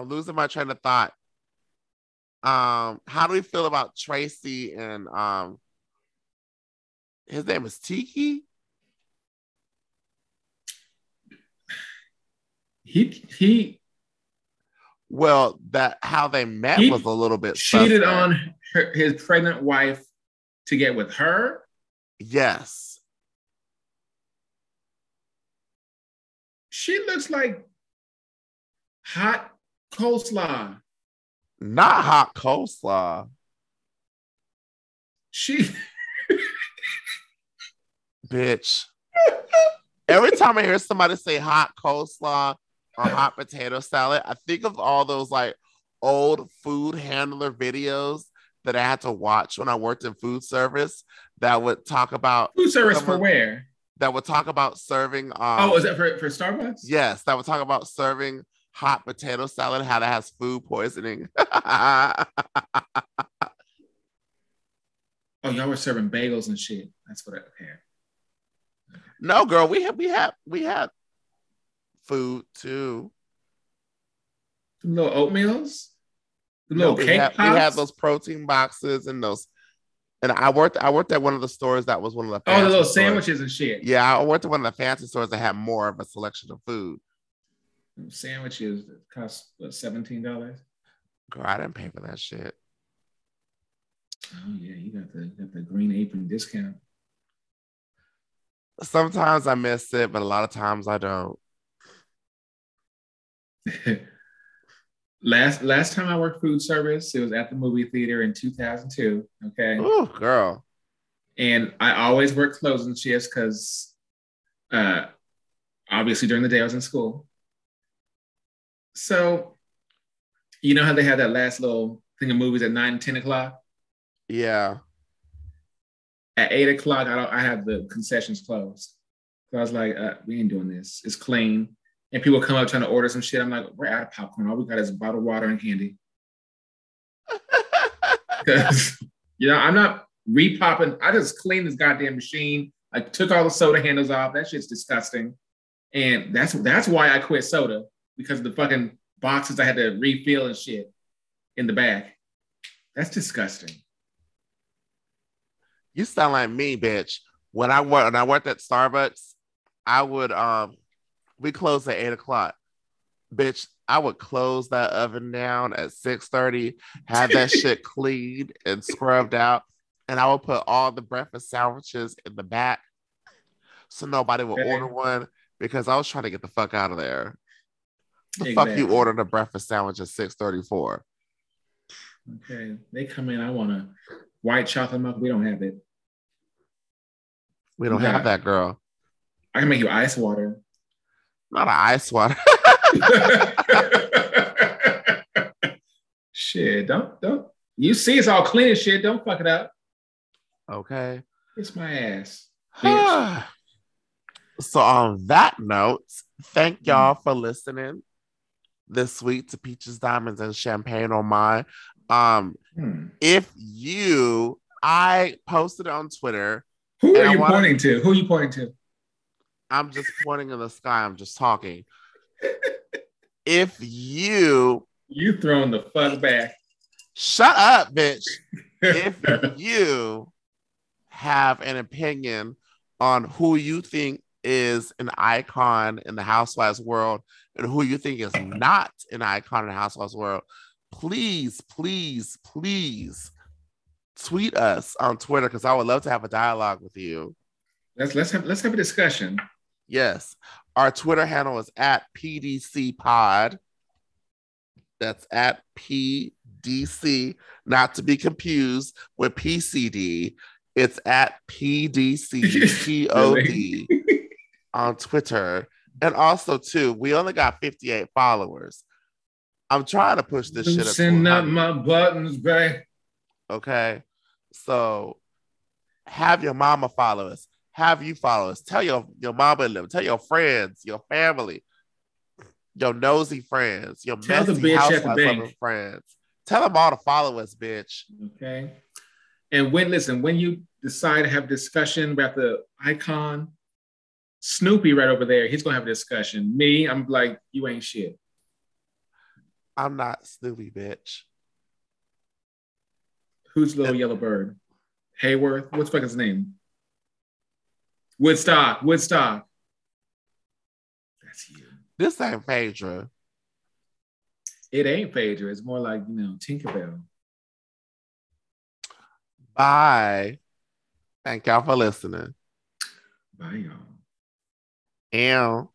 losing my train of thought. Um, how do we feel about Traci and um his name is Tiki? he he Well, that how they met He was a little bit cheated suspect. on her, his pregnant wife to get with her. Yes. She looks like hot coleslaw. Not hot coleslaw. She bitch. Every time I hear somebody say hot coleslaw or hot potato salad, I think of all those like old food handler videos that I had to watch when I worked in food service that would talk about food service for where? That would talk about serving. Um, oh, is that for, for Starbucks? Yes, that would talk about serving hot potato salad, how that has food poisoning. oh, y'all were serving bagels and shit. That's what I okay. No, girl, we have we have we had food too. Little oatmeals, the little no, cake we had, we had those protein boxes and those. And I worked. I worked at one of the stores that was one of the. Oh, the little stores. sandwiches and shit. Yeah, I worked at one of the fancy stores that had more of a selection of food. Sandwiches that cost what, seventeen dollars. Girl, I didn't pay for that shit. Oh yeah, you got the you got the green apron discount. Sometimes I miss it, but a lot of times I don't. last last time I worked food service, it was at the movie theater in 2002. Okay. Oh, girl. And I always work closing shifts because uh, obviously during the day I was in school. So, you know how they had that last little thing of movies at 9, 10 o'clock? Yeah. At 8 o'clock, I, I had the concessions closed. So I was like, uh, we ain't doing this. It's clean. And people come up trying to order some shit. I'm like, we're out of popcorn. All we got is bottled water and candy. Because, you know, I'm not repopping. I just cleaned this goddamn machine. I took all the soda handles off. That shit's disgusting. And that's that's why I quit soda because of the fucking boxes I had to refill and shit in the back. That's disgusting. You sound like me, bitch. When I worked when I worked at Starbucks, I would um we closed at eight o'clock. Bitch, I would close that oven down at 6:30, have that shit cleaned and scrubbed out, and I would put all the breakfast sandwiches in the back so nobody would okay. order one because I was trying to get the fuck out of there. The fuck you ordered a breakfast sandwich at 634. Okay. They come in, I want a white chocolate milk. We don't have it. We don't have that, girl. I can make you ice water. Not an ice water. shit, don't don't you see it's all clean as shit. Don't fuck it up. Okay. It's my ass. so on that note, thank mm-hmm. y'all for listening this week to Peaches, Diamonds, and Champagne on mine. Um, hmm. if you, I posted on Twitter. Who are you wanna, pointing to? Who are you pointing to? I'm just pointing in the sky. I'm just talking. if you, you throwing the fuck back. Shut up, bitch. if you have an opinion on who you think is an icon in the housewives world and who you think is not an icon in the housewives world, please, please, please tweet us on Twitter because I would love to have a dialogue with you. Let's let's have let's have a discussion. Yes. Our Twitter handle is at PDC Pod. That's at PDC, not to be confused with PCD. It's at PDC on Twitter. And also, too, we only got 58 followers. I'm trying to push this shit. Send up my buttons, babe. Okay. So have your mama follow us. Have you follow us. Tell your, your mama and them. Tell your friends, your family, your nosy friends, your Tell messy the bitch at the bank. friends. Tell them all to follow us, bitch. Okay. And when listen, when you decide to have discussion about the icon, Snoopy right over there, he's gonna have a discussion. Me, I'm like, you ain't shit. I'm not Snoopy, bitch. Who's little yellow bird? Hayworth? What's fuck his name? Woodstock. Woodstock. That's you. This ain't Phaedra. It ain't Phaedra. It's more like, you know, Tinkerbell. Bye. Thank y'all for listening. Bye, y'all. And